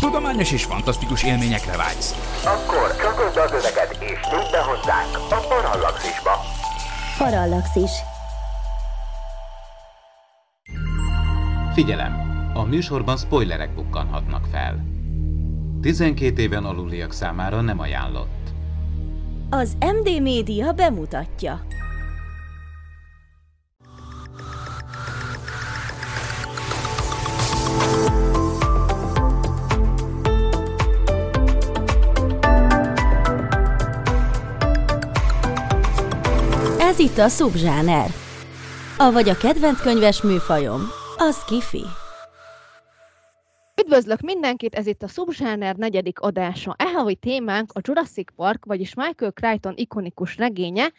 Tudományos és fantasztikus élményekre vágysz. Akkor csatold az öveket és nyújt be hozzánk a Parallaxisba. Parallaxis. Figyelem! A műsorban spoilerek bukkanhatnak fel. 12 éven aluliak számára nem ajánlott. Az MD Média bemutatja. Itt a Subzsáner. Avagy a kedvenc könyves műfajom, az kifi. Üdvözlök mindenkit, ez itt a Subzsáner negyedik adása. E havi témánk a Jurassic Park, vagyis Michael Crichton ikonikus regénye,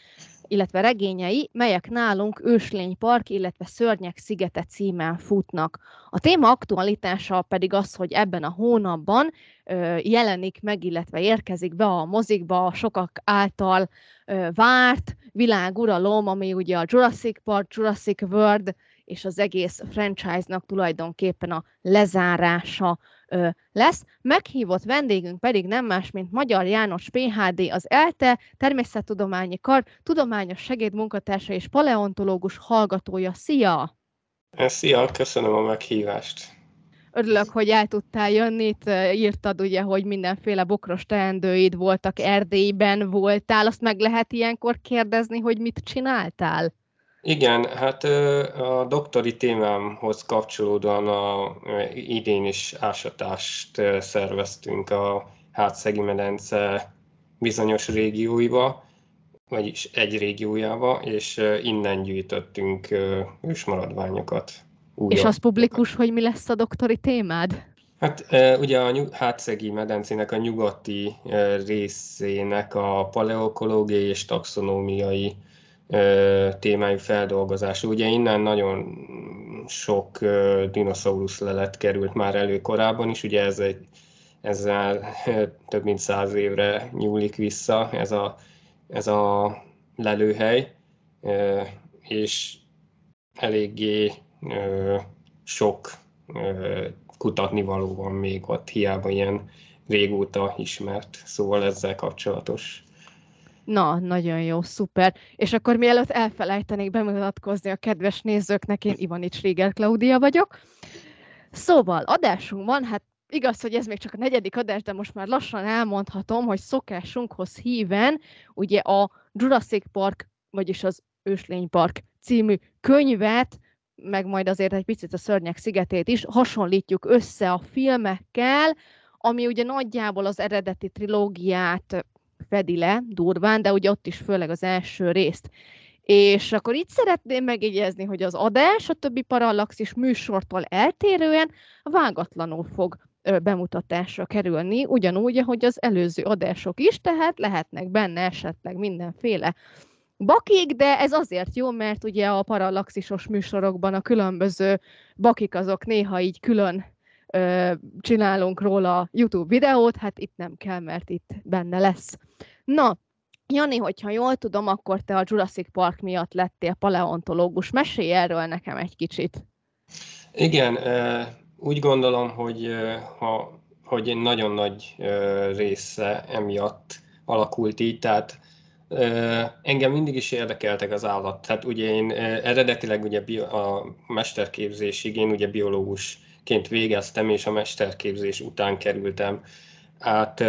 illetve regényei, melyek nálunk Őslény Park, illetve Szörnyek szigete címen futnak. A téma aktualitása pedig az, hogy ebben a hónapban jelenik meg, illetve érkezik be a mozikba a sokak által ö, várt világuralom, ami ugye a Jurassic Park, Jurassic World és az egész franchise-nak tulajdonképpen a lezárása ö, lesz. Meghívott vendégünk pedig nem más, mint Magyar János PHD, az ELTE Természettudományi Kar tudományos segédmunkatársa és paleontológus hallgatója. Szia! Szia, köszönöm a meghívást. Örülök, hogy el tudtál jönni. Itt írtad ugye, hogy mindenféle bokros teendőid voltak, Erdélyben voltál. Azt meg lehet ilyenkor kérdezni, hogy mit csináltál? Igen, hát a doktori témámhoz kapcsolódóan a, idén is ásatást szerveztünk a hátszegi medence bizonyos régióiba, vagyis egy régiójába, és innen gyűjtöttünk ősmaradványokat. És az publikus, hogy mi lesz a doktori témád? Hát ugye a hátszegi medencének a nyugati részének a paleokológiai és taxonómiai témájú feldolgozása. Ugye innen nagyon sok dinoszaurusz lelet került már elő korábban is, ugye ez egy, ezzel több mint száz évre nyúlik vissza ez a, ez a lelőhely, és eléggé sok kutatni való van még ott, hiába ilyen régóta ismert, szóval ezzel kapcsolatos Na, nagyon jó, szuper. És akkor mielőtt elfelejtenék bemutatkozni a kedves nézőknek, én Ivanics Réger Klaudia vagyok. Szóval adásunk van, hát igaz, hogy ez még csak a negyedik adás, de most már lassan elmondhatom, hogy szokásunkhoz híven ugye a Jurassic Park, vagyis az Őslény Park című könyvet, meg majd azért egy picit a Szörnyek szigetét is hasonlítjuk össze a filmekkel, ami ugye nagyjából az eredeti trilógiát fedi le durván, de ugye ott is főleg az első részt. És akkor itt szeretném megjegyezni, hogy az adás a többi parallaxis műsortól eltérően vágatlanul fog bemutatásra kerülni, ugyanúgy, ahogy az előző adások is, tehát lehetnek benne esetleg mindenféle bakik, de ez azért jó, mert ugye a parallaxisos műsorokban a különböző bakik azok néha így külön csinálunk róla YouTube videót, hát itt nem kell, mert itt benne lesz. Na, Jani, hogyha jól tudom, akkor te a Jurassic Park miatt lettél paleontológus. Mesélj erről nekem egy kicsit. Igen, úgy gondolom, hogy, ha, hogy nagyon nagy része emiatt alakult így, tehát engem mindig is érdekeltek az állat. Tehát ugye én eredetileg ugye a mesterképzésig én ugye biológusként végeztem, és a mesterképzés után kerültem át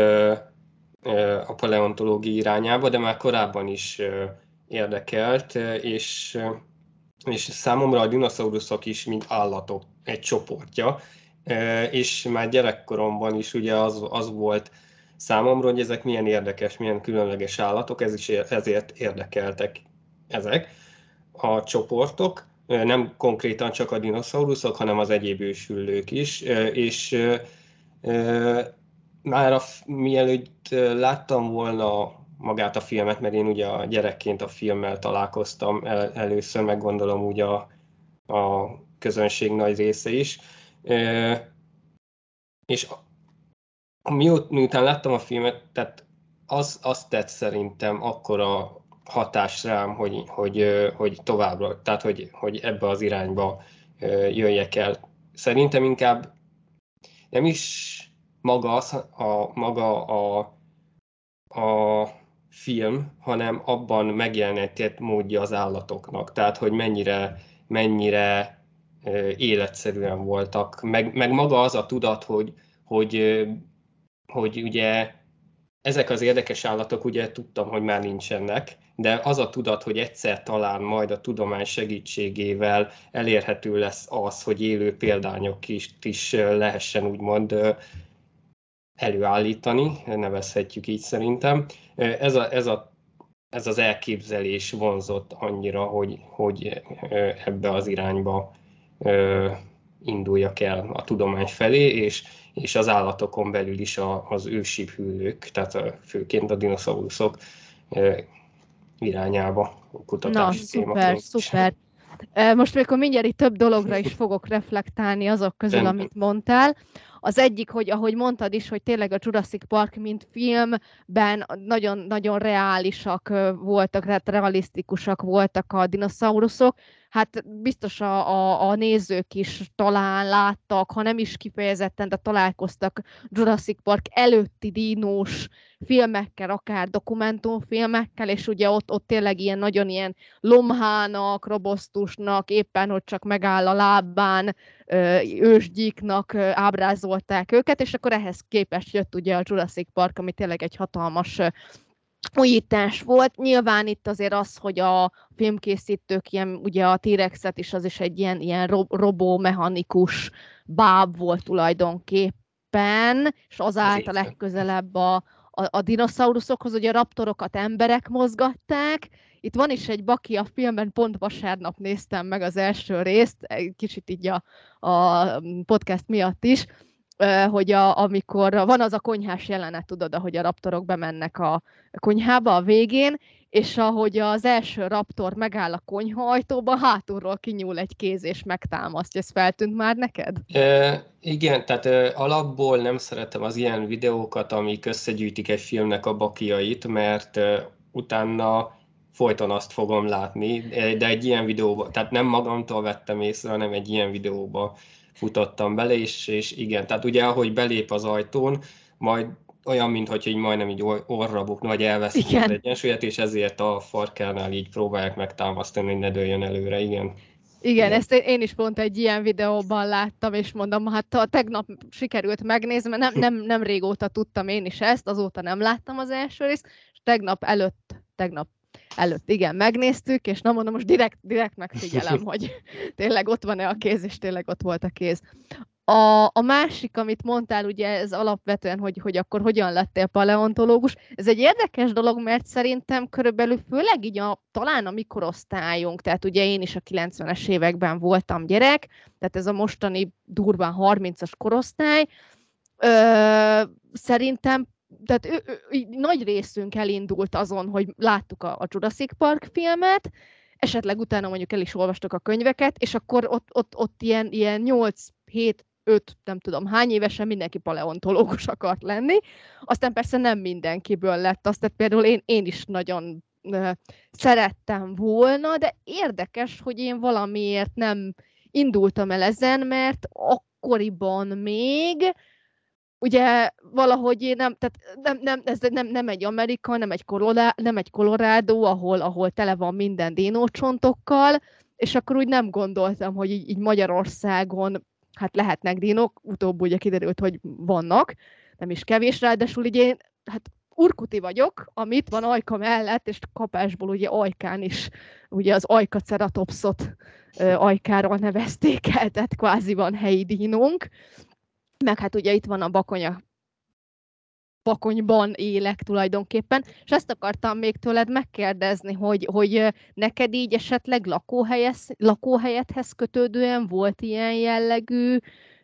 a paleontológia irányába, de már korábban is érdekelt, és, és számomra a dinoszauruszok is, mint állatok egy csoportja, és már gyerekkoromban is ugye az, az volt számomra, hogy ezek milyen érdekes, milyen különleges állatok, ez is ezért érdekeltek ezek a csoportok, nem konkrétan csak a dinoszauruszok, hanem az egyéb ősüllők is, és már a, mielőtt láttam volna magát a filmet, mert én ugye a gyerekként a filmmel találkoztam el, először, meg gondolom úgy a, a közönség nagy része is. És miut, miután láttam a filmet, tehát az, az tett szerintem akkora hatás rám, hogy, hogy, hogy továbbra, tehát hogy, hogy ebbe az irányba jöjjek el. Szerintem inkább nem is maga, az, a, maga a, a film, hanem abban megjelenített módja az állatoknak. Tehát, hogy mennyire, mennyire életszerűen voltak. Meg, meg maga az a tudat, hogy, hogy, hogy ugye ezek az érdekes állatok, ugye tudtam, hogy már nincsenek, de az a tudat, hogy egyszer talán majd a tudomány segítségével elérhető lesz az, hogy élő példányok is, is lehessen úgymond előállítani, nevezhetjük így szerintem. Ez, a, ez, a, ez az elképzelés vonzott annyira, hogy, hogy ebbe az irányba induljak el a tudomány felé, és, és az állatokon belül is a, az ősi hüllők, tehát a, főként a dinoszauruszok irányába a kutatási Na, szuper, szuper. Most még mindjárt itt több dologra is fogok reflektálni azok közül, amit mondtál. Az egyik, hogy ahogy mondtad is, hogy tényleg a Jurassic Park, mint filmben nagyon-nagyon reálisak voltak, tehát realisztikusak voltak a dinoszauruszok, hát biztos a, a, a nézők is talán láttak, ha nem is kifejezetten, de találkoztak Jurassic Park előtti dinós filmekkel, akár dokumentumfilmekkel, és ugye ott, ott tényleg ilyen nagyon ilyen lomhának, robosztusnak, éppen hogy csak megáll a lábán, ősgyíknak ábrázolták őket, és akkor ehhez képest jött ugye a Jurassic Park, ami tényleg egy hatalmas újítás volt. Nyilván itt azért az, hogy a filmkészítők ilyen, ugye a T-rexet is az is egy ilyen, ilyen ro- robó-mechanikus báb volt tulajdonképpen, és azáltal legközelebb a, a, a dinoszauruszokhoz, ugye a raptorokat emberek mozgatták, itt van is egy baki a filmben, pont vasárnap néztem meg az első részt, egy kicsit így a, a podcast miatt is, hogy a, amikor van az a konyhás jelenet, tudod, ahogy a raptorok bemennek a konyhába a végén, és ahogy az első raptor megáll a konyha ajtóba, hátulról kinyúl egy kéz és megtámasztja. Ez feltűnt már neked? E, igen, tehát e, alapból nem szeretem az ilyen videókat, amik összegyűjtik egy filmnek a bakiait, mert e, utána folyton azt fogom látni, de egy ilyen videóban, tehát nem magamtól vettem észre, hanem egy ilyen videóba futottam bele, és, és igen, tehát ugye ahogy belép az ajtón, majd olyan, mintha így majdnem így orra bukna, vagy elveszik az egyensúlyát, és ezért a farkánál így próbálják megtámasztani, hogy ne dőljön előre, igen. Igen, ezt én is pont egy ilyen videóban láttam, és mondom, hát a tegnap sikerült megnézni, mert nem, nem, nem régóta tudtam én is ezt, azóta nem láttam az első részt, és tegnap előtt, tegnap előtt, igen, megnéztük, és na mondom, most direkt, direkt megfigyelem, hogy tényleg ott van-e a kéz, és tényleg ott volt a kéz. A, a másik, amit mondtál, ugye ez alapvetően, hogy, hogy akkor hogyan lettél paleontológus, ez egy érdekes dolog, mert szerintem körülbelül főleg így a, talán a mikorosztályunk, tehát ugye én is a 90-es években voltam gyerek, tehát ez a mostani durván 30-as korosztály, Ö, szerintem tehát ő, ő, nagy részünk elindult azon, hogy láttuk a, a Jurassic Park filmet, esetleg utána mondjuk el is olvastok a könyveket, és akkor ott, ott, ott ilyen, ilyen 8 7 5, nem tudom hány évesen mindenki paleontológus akart lenni. Aztán persze nem mindenkiből lett azt, tehát például én, én is nagyon szerettem volna, de érdekes, hogy én valamiért nem indultam el ezen, mert akkoriban még ugye valahogy nem, tehát nem, nem, ez nem, nem egy Amerika, nem egy, Colorado, nem egy Colorado, ahol, ahol tele van minden dinócsontokkal, és akkor úgy nem gondoltam, hogy így, így Magyarországon hát lehetnek dinók, utóbb ugye kiderült, hogy vannak, nem is kevés, ráadásul ugye én, hát urkuti vagyok, amit van ajka mellett, és kapásból ugye ajkán is, ugye az ajkaceratopszot ajkáról nevezték el, tehát kvázi van helyi dinónk, meg hát ugye itt van a bakonya bakonyban élek tulajdonképpen, és ezt akartam még tőled megkérdezni, hogy, hogy neked így esetleg lakóhelyes, lakóhelyethez kötődően volt ilyen jellegű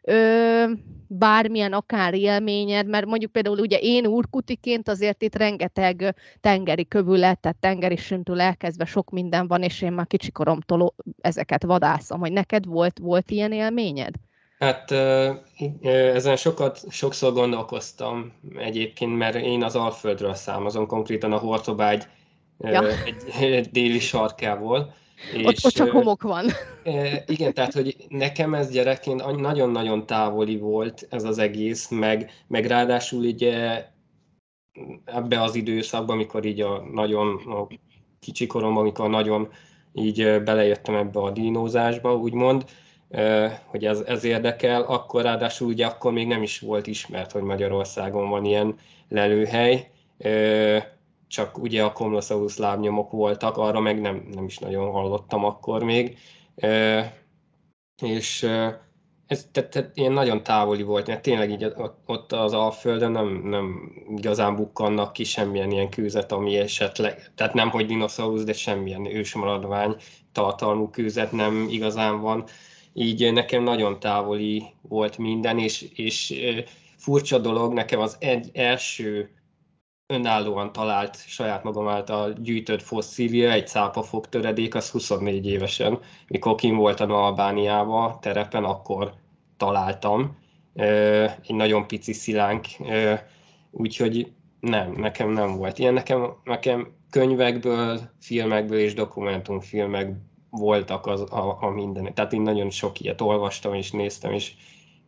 ö, bármilyen akár élményed, mert mondjuk például ugye én úrkutiként azért itt rengeteg tengeri kövület, tehát tengeri süntől elkezdve sok minden van, és én már kicsikoromtól ezeket vadászom, hogy neked volt, volt ilyen élményed? Hát ezen sokat, sokszor gondolkoztam egyébként, mert én az Alföldről számozom, konkrétan a Hortobágy ja. egy, egy déli sarkából, ott, ott csak homok van. Igen, tehát, hogy nekem ez gyerekként nagyon-nagyon távoli volt ez az egész, meg, meg ráadásul ugye ebbe az időszakban, amikor így a nagyon a kicsi koromban, amikor nagyon így belejöttem ebbe a dinózásba, úgymond, hogy ez, ez érdekel, akkor ráadásul ugye akkor még nem is volt ismert, hogy Magyarországon van ilyen lelőhely, csak ugye a Komlosaurus lábnyomok voltak, arra meg nem, nem is nagyon hallottam akkor még, és ez tehát, tehát ilyen nagyon távoli volt, mert tényleg így ott az Alföldön nem, nem igazán bukkannak ki semmilyen ilyen kőzet, ami esetleg, tehát nem hogy dinoszaurusz, de semmilyen ősmaradvány tartalmú kőzet nem igazán van. Így nekem nagyon távoli volt minden, és, és furcsa dolog, nekem az egy első önállóan talált, saját magam által gyűjtött fosszília, egy cápafog töredék, az 24 évesen, mikor kim voltam Albániába terepen, akkor találtam. Egy nagyon pici szilánk, úgyhogy nem, nekem nem volt ilyen. Nekem, nekem könyvekből, filmekből és dokumentumfilmek voltak az, a, a minden. Tehát én nagyon sok ilyet olvastam és néztem, és,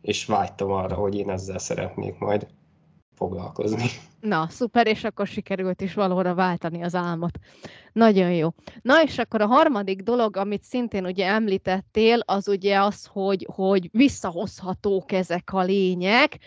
és vágytam arra, hogy én ezzel szeretnék majd foglalkozni. Na, szuper, és akkor sikerült is valóra váltani az álmot. Nagyon jó. Na, és akkor a harmadik dolog, amit szintén ugye említettél, az ugye az, hogy, hogy visszahozhatók ezek a lények,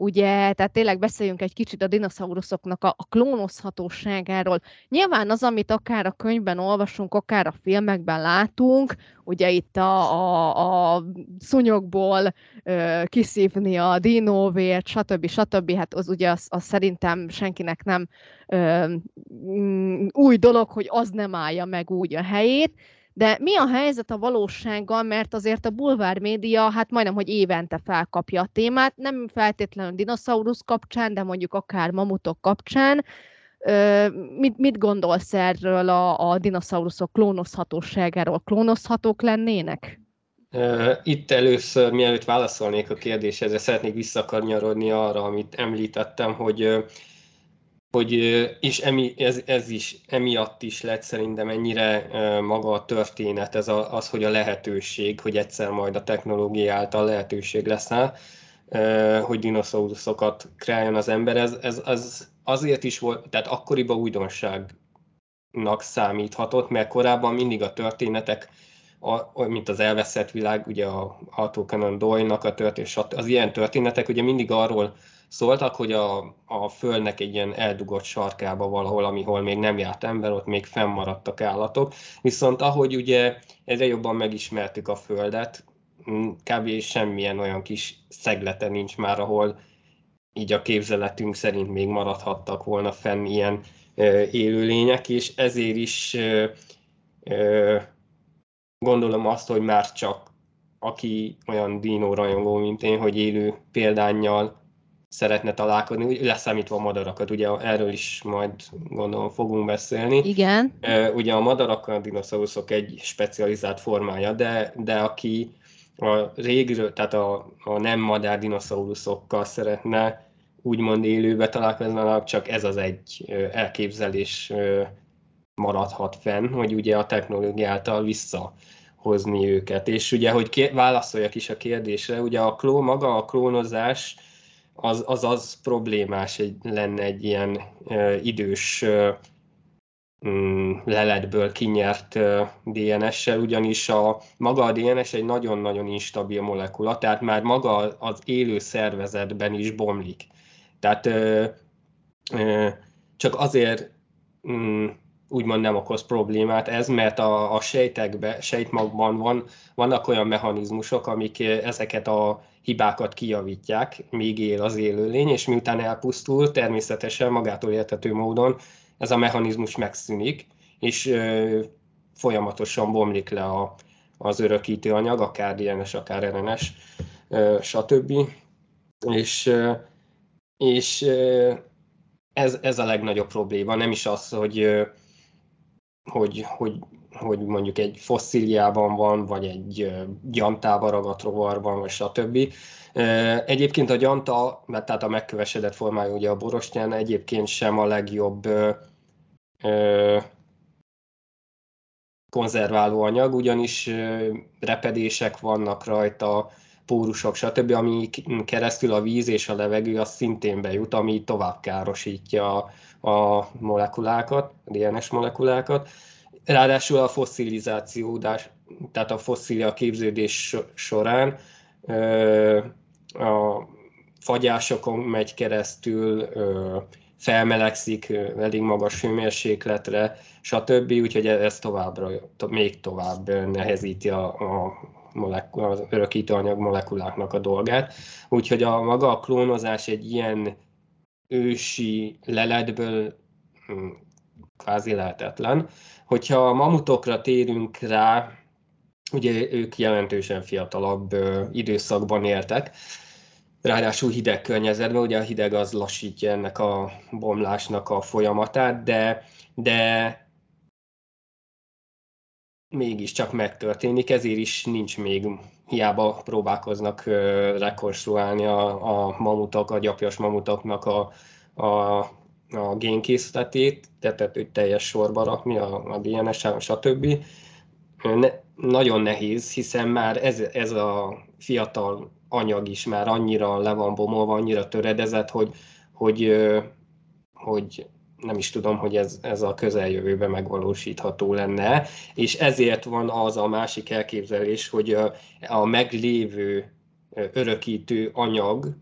ugye, tehát tényleg beszéljünk egy kicsit a dinoszauruszoknak a, a klónozhatóságáról. Nyilván az, amit akár a könyvben olvasunk, akár a filmekben látunk, ugye itt a, a, a szúnyogból ö, kiszívni a dinóvért, stb. stb. Hát az ugye az, az szerintem senkinek nem ö, mm, új dolog, hogy az nem állja meg úgy a helyét, de mi a helyzet a valósággal, mert azért a bulvár média hát majdnem, hogy évente felkapja a témát, nem feltétlenül dinoszaurusz kapcsán, de mondjuk akár mamutok kapcsán. Mit, mit gondolsz erről a, a dinoszauruszok klónozhatóságáról? Klónozhatók lennének? Itt először, mielőtt válaszolnék a kérdéshez, szeretnék visszakanyarodni arra, amit említettem, hogy hogy és emi, ez, ez is emiatt is lett szerintem ennyire maga a történet, ez a, az, hogy a lehetőség, hogy egyszer majd a technológia által lehetőség lesz hogy dinoszauruszokat kreáljon az ember, ez, ez az azért is volt, tehát akkoriban újdonságnak számíthatott, mert korábban mindig a történetek, a, mint az elveszett világ, ugye a Arthur Conan Doyle-nak a történet, az ilyen történetek ugye mindig arról szóltak, hogy a, a Földnek egy ilyen eldugott sarkába valahol, amihol még nem járt ember, ott még fennmaradtak állatok. Viszont ahogy ugye egyre jobban megismertük a Földet, kb. semmilyen olyan kis szeglete nincs már, ahol így a képzeletünk szerint még maradhattak volna fenn ilyen ö, élőlények, és ezért is ö, ö, gondolom azt, hogy már csak aki olyan dino rajongó, mint én, hogy élő példányjal szeretne találkozni, leszámítva a madarakat, ugye erről is majd gondolom fogunk beszélni. Igen. Ugye a madarak a dinoszauruszok egy specializált formája, de, de aki a régről, tehát a, a nem madár dinoszauruszokkal szeretne úgymond élőbe találkozni, csak ez az egy elképzelés maradhat fenn, hogy ugye a technológia által visszahozni őket. És ugye, hogy válaszoljak is a kérdésre, ugye a kló, maga a klónozás, az az, az problémás egy, lenne egy ilyen ö, idős ö, mm, leletből kinyert DNS-sel, ugyanis a, maga a DNS egy nagyon-nagyon instabil molekula, tehát már maga az élő szervezetben is bomlik. Tehát ö, ö, csak azért mm, úgymond nem okoz problémát ez, mert a, a sejtekben, sejtmagban van, vannak olyan mechanizmusok, amik ezeket a hibákat kijavítják, míg él az élőlény, és miután elpusztul, természetesen magától értető módon ez a mechanizmus megszűnik, és ö, folyamatosan bomlik le a, az örökítő anyag, akár DNS, akár RNS, ö, stb. És, ö, és ö, ez, ez a legnagyobb probléma, nem is az, hogy, hogy, hogy hogy mondjuk egy fosszíliában van, vagy egy gyantába ragadt rovarban, vagy stb. Egyébként a gyanta, mert tehát a megkövesedett formája ugye a borostyán, egyébként sem a legjobb konzerváló anyag, ugyanis repedések vannak rajta, pórusok, stb., ami keresztül a víz és a levegő az szintén bejut, ami tovább károsítja a molekulákat, a DNS molekulákat. Ráadásul a fosszilizáció, tehát a fosszília képződés során a fagyásokon megy keresztül, felmelegszik elég magas hőmérsékletre, stb. Úgyhogy ez továbbra, még tovább nehezíti a, a molekul, az örökítőanyag molekuláknak a dolgát. Úgyhogy a maga a klónozás egy ilyen ősi leletből hm, kvázi lehetetlen. Hogyha a mamutokra térünk rá, ugye ők jelentősen fiatalabb időszakban éltek, ráadásul hideg környezetben, ugye a hideg az lassítja ennek a bomlásnak a folyamatát, de, de mégiscsak megtörténik, ezért is nincs még, hiába próbálkoznak rekonstruálni a, a mamutok, a gyapjas mamutoknak a, a, a génkészletét, tehát hogy teljes sorba rakni a, a DNS, stb. Ne, nagyon nehéz, hiszen már ez, ez a fiatal anyag is már annyira le van bomolva, annyira töredezett, hogy, hogy, hogy nem is tudom, hogy ez, ez a közeljövőben megvalósítható lenne, és ezért van az a másik elképzelés, hogy a, a meglévő örökítő anyag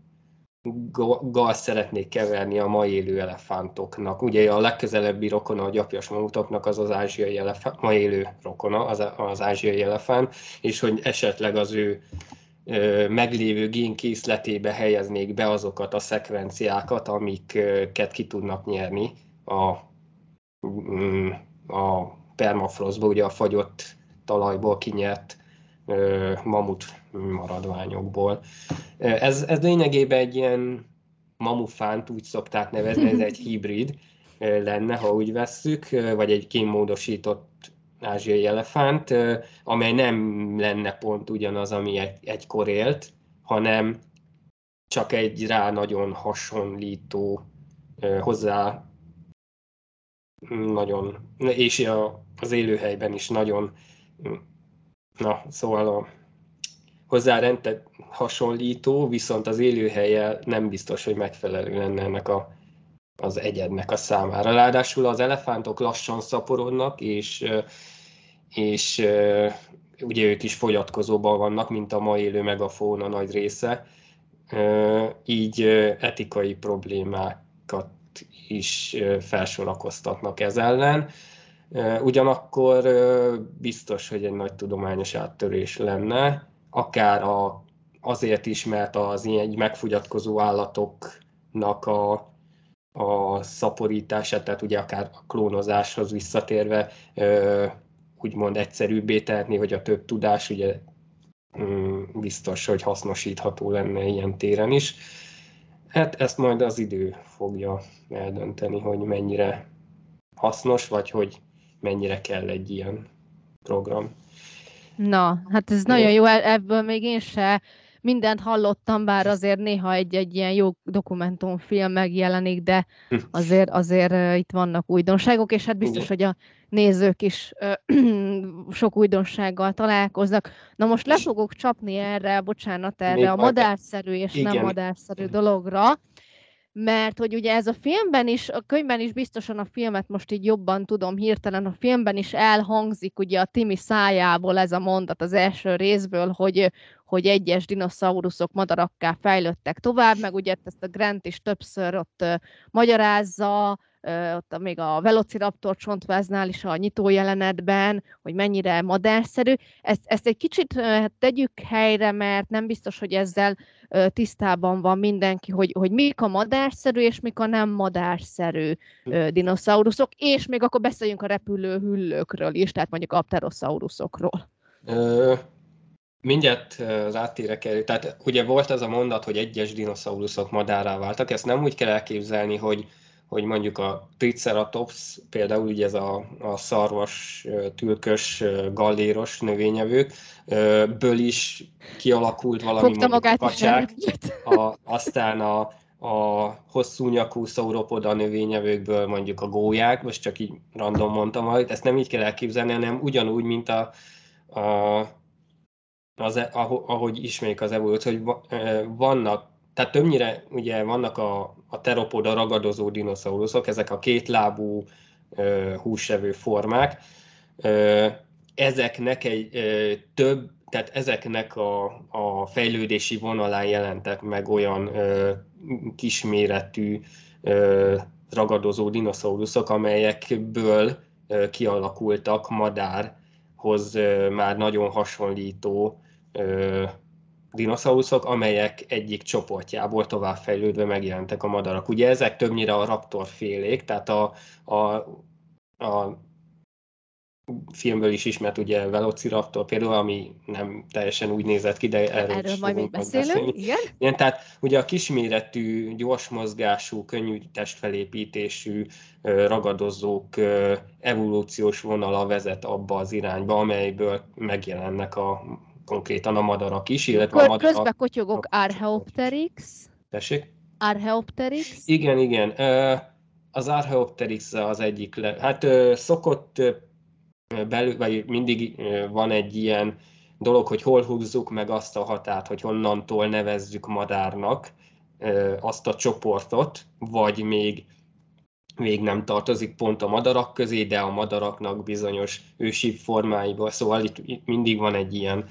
gal szeretnék keverni a ma élő elefántoknak. Ugye a legközelebbi rokona a gyapjas mamutoknak az az ázsiai elefánt, ma élő rokona, az, az ázsiai elefánt, és hogy esetleg az ő meglévő génkészletébe helyeznék be azokat a szekvenciákat, amiket ki tudnak nyerni a, mm, a permafrostba, ugye a fagyott talajból kinyert mamut maradványokból. Ez, ez lényegében egy ilyen mamufánt úgy szokták nevezni, ez egy hibrid lenne, ha úgy vesszük, vagy egy kémmódosított ázsiai elefánt, amely nem lenne pont ugyanaz, ami egy, egykor élt, hanem csak egy rá nagyon hasonlító, hozzá nagyon, és az élőhelyben is nagyon, na, szóval a hozzá rendet hasonlító, viszont az élőhelye nem biztos, hogy megfelelő lenne ennek a, az egyednek a számára. Ráadásul az elefántok lassan szaporodnak, és, és ugye ők is fogyatkozóban vannak, mint a ma élő megafóna nagy része, így etikai problémákat is felsorakoztatnak ez ellen. Ugyanakkor biztos, hogy egy nagy tudományos áttörés lenne, akár a, azért is, mert az ilyen megfogyatkozó állatoknak a, a szaporítását, tehát ugye akár a klónozáshoz visszatérve úgymond egyszerűbbé tehetni, hogy a több tudás ugye mm, biztos, hogy hasznosítható lenne ilyen téren is. Hát ezt majd az idő fogja eldönteni, hogy mennyire hasznos, vagy hogy mennyire kell egy ilyen program. Na, hát ez nagyon jó, e-, ebből még én se mindent hallottam, bár azért néha egy-egy ilyen jó dokumentumfilm megjelenik, de hm. azért, azért itt vannak újdonságok, és hát biztos, hogy a nézők is sok újdonsággal találkoznak. Na most le fogok csapni erre, bocsánat, erre a madárszerű és Igen. nem madárszerű dologra, mert hogy ugye ez a filmben is, a könyvben is biztosan a filmet most így jobban tudom hirtelen, a filmben is elhangzik ugye a Timi szájából ez a mondat az első részből, hogy, hogy egyes dinoszauruszok madarakká fejlődtek tovább, meg ugye ezt a Grant is többször ott uh, magyarázza, ott még a Velociraptor csontváznál is a nyitó jelenetben, hogy mennyire madárszerű. Ezt, ezt egy kicsit hát tegyük helyre, mert nem biztos, hogy ezzel tisztában van mindenki, hogy, hogy mik a madárszerű és mik a nem madárszerű dinoszauruszok, és még akkor beszéljünk a repülő hüllőkről is, tehát mondjuk a mindjárt rátérek el. Tehát ugye volt az a mondat, hogy egyes dinoszauruszok madárá váltak, ezt nem úgy kell elképzelni, hogy hogy mondjuk a Triceratops, például ugye ez a, a szarvas, tülkös, galléros növényevők, ből is kialakult valami kacsák, a, aztán a, a hosszú nyakú szauropoda növényevőkből mondjuk a gólyák, most csak így random mondtam, hogy ezt nem így kell elképzelni, hanem ugyanúgy, mint a, a az, e, ahogy ismerik az evolúciót, hogy vannak, tehát többnyire ugye vannak a, a teropoda ragadozó dinoszauruszok, ezek a kétlábú húsevő formák, ezeknek egy több, tehát ezeknek a, a fejlődési vonalán jelentek meg olyan kisméretű ragadozó dinoszauruszok, amelyekből kialakultak madárhoz már nagyon hasonlító ö, dinoszauruszok, amelyek egyik csoportjából továbbfejlődve megjelentek a madarak. Ugye ezek többnyire a raptorfélék, tehát a, a, a filmből is ismert ugye Velociraptor például, ami nem teljesen úgy nézett ki, de erről, erről is majd még beszélünk. Beszélni. Igen? Igen, tehát ugye a kisméretű, gyors mozgású, könnyű testfelépítésű ragadozók evolúciós vonala vezet abba az irányba, amelyből megjelennek a konkrétan a madarak is, illetve Kör, a madarak... Közben kotyogok Archaeopteryx. Tessék? Archaeopteryx. Igen, igen. Az Archaeopteryx az egyik, le... hát szokott belül, vagy mindig van egy ilyen dolog, hogy hol húzzuk meg azt a határt, hogy honnantól nevezzük madárnak azt a csoportot, vagy még még nem tartozik pont a madarak közé, de a madaraknak bizonyos ősi formáiból. Szóval itt, itt mindig van egy ilyen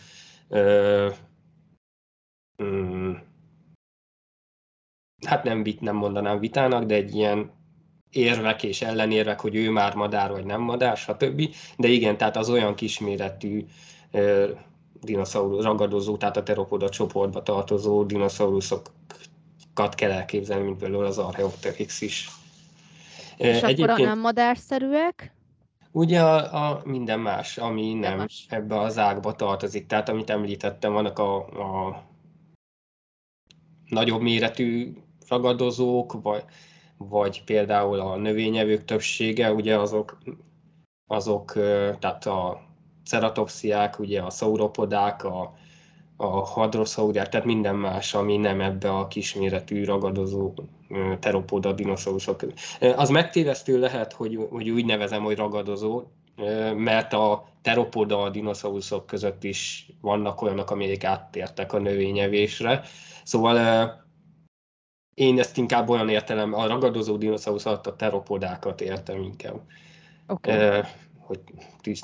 ö, hát nem, vit, nem mondanám vitának, de egy ilyen érvek és ellenérvek, hogy ő már madár vagy nem madár, stb. De igen, tehát az olyan kisméretű dinoszaurusz ragadozó, tehát a teropoda csoportba tartozó dinoszauruszokat kell elképzelni, mint például az Archaeopteryx is. És Egyébként, akkor nem madárszerűek? Ugye a, a minden más, ami nem, más. ebbe az ágba tartozik. Tehát amit említettem, vannak a, a nagyobb méretű ragadozók, vagy vagy például a növényevők többsége, ugye azok, azok tehát a ceratopsziák, ugye a szauropodák, a, a hadroszauriák, tehát minden más, ami nem ebbe a kisméretű ragadozó teropoda dinoszauruszok. Az megtévesztő lehet, hogy, hogy úgy nevezem, hogy ragadozó, mert a teropoda dinoszauruszok között is vannak olyanok, amelyek áttértek a növényevésre. Szóval én ezt inkább olyan értelem, a ragadozó dinoszaurusz alatt a teropodákat értem inkább. Okay. Hogy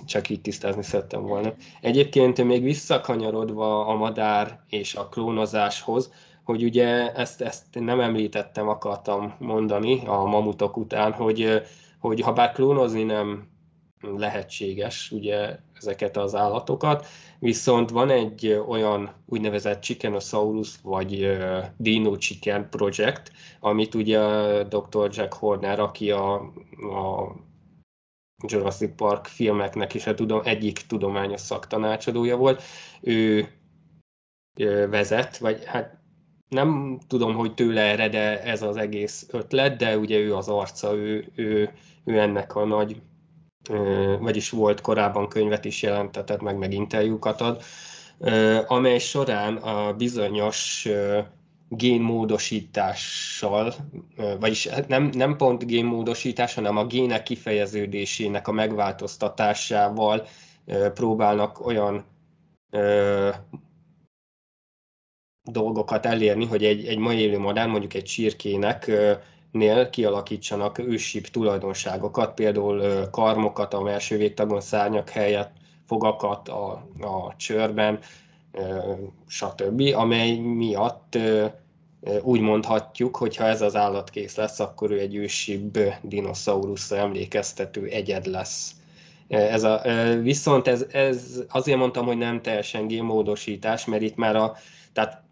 csak így tisztázni szerettem volna. Egyébként még visszakanyarodva a madár és a klónozáshoz, hogy ugye ezt, ezt nem említettem, akartam mondani a mamutok után, hogy, hogy ha bár klónozni nem lehetséges ugye ezeket az állatokat, viszont van egy olyan úgynevezett Chickenosaurus vagy Dino Chicken projekt, amit ugye Dr. Jack Horner, aki a, a Jurassic Park filmeknek is a tudom, egyik tudományos szaktanácsadója volt, ő vezet, vagy hát nem tudom, hogy tőle ered ez az egész ötlet, de ugye ő az arca, ő, ő, ő ennek a nagy vagyis volt korábban könyvet is jelentetett, meg meg interjúkat ad, amely során a bizonyos génmódosítással, vagyis hát nem, nem pont génmódosítás, hanem a gének kifejeződésének a megváltoztatásával próbálnak olyan dolgokat elérni, hogy egy, egy mai élő madár, mondjuk egy csirkének nél kialakítsanak ősibb tulajdonságokat, például karmokat a melső végtagon szárnyak helyett, fogakat a, a csőrben, stb., amely miatt úgy mondhatjuk, hogy ha ez az állat kész lesz, akkor ő egy ősibb dinoszauruszra emlékeztető egyed lesz. Ez a, viszont ez, ez azért mondtam, hogy nem teljesen gémódosítás, mert itt már a, tehát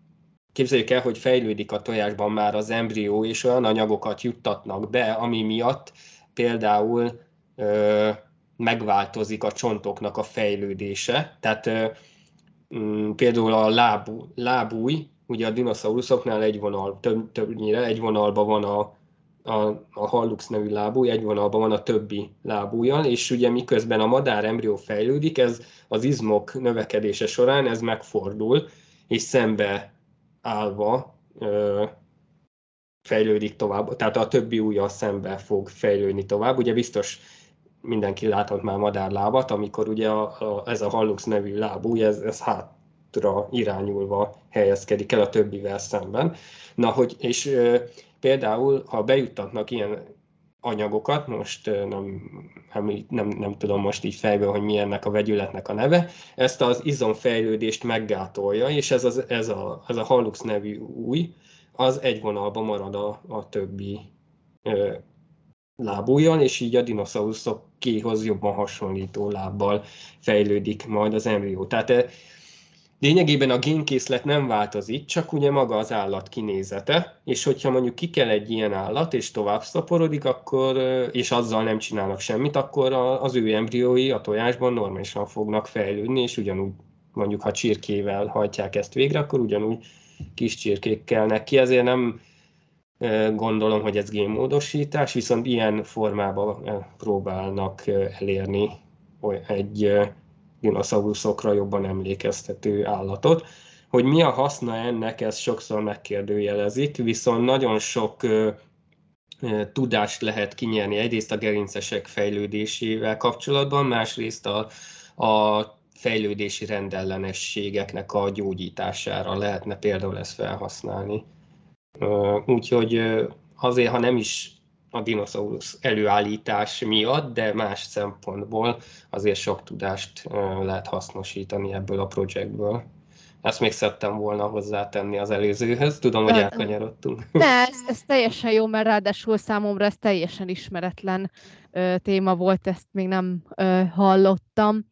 képzeljük el, hogy fejlődik a tojásban már az embrió, és olyan anyagokat juttatnak be, ami miatt például ö, megváltozik a csontoknak a fejlődése. Tehát ö, például a lábú, lábúj, ugye a dinoszauruszoknál egy vonal, több, többnyire egy vonalban van a, a, a hallux nevű lábúj, egy vonalban van a többi lábújjal, és ugye miközben a madár embrió fejlődik, ez az izmok növekedése során ez megfordul, és szembe állva fejlődik tovább, tehát a többi ujjal szembe fog fejlődni tovább. Ugye biztos mindenki látott már madárlábat, amikor ugye a, a, ez a hallux nevű lábúj, ez, ez hátra irányulva helyezkedik el a többivel szemben. Na, hogy, és például, ha bejuttatnak ilyen anyagokat, most nem, nem, nem, nem tudom most így fejből, hogy mi ennek a vegyületnek a neve, ezt az izomfejlődést meggátolja, és ez, az, ez, a, ez a hallux nevű új, az egy vonalban marad a, a többi ö, lábújjal, és így a dinoszauruszokéhoz jobban hasonlító lábbal fejlődik majd az embrió. Tehát lényegében a génkészlet nem változik, csak ugye maga az állat kinézete, és hogyha mondjuk ki kell egy ilyen állat, és tovább szaporodik, akkor, és azzal nem csinálnak semmit, akkor az ő embriói a tojásban normálisan fognak fejlődni, és ugyanúgy mondjuk ha csirkével hajtják ezt végre, akkor ugyanúgy kis csirkék kelnek ki, ezért nem gondolom, hogy ez génmódosítás, viszont ilyen formában próbálnak elérni egy dinoszauruszokra jobban emlékeztető állatot. Hogy mi a haszna ennek, ez sokszor megkérdőjelezik, viszont nagyon sok tudást lehet kinyerni egyrészt a gerincesek fejlődésével kapcsolatban, másrészt a, a fejlődési rendellenességeknek a gyógyítására lehetne például ezt felhasználni. Úgyhogy azért, ha nem is a dinoszaurusz előállítás miatt, de más szempontból azért sok tudást lehet hasznosítani ebből a projektből. Ezt még szerettem volna hozzátenni az előzőhöz. Tudom, hogy elkanyarodtunk. De ez, ez teljesen jó, mert ráadásul számomra ez teljesen ismeretlen ö, téma volt, ezt még nem ö, hallottam.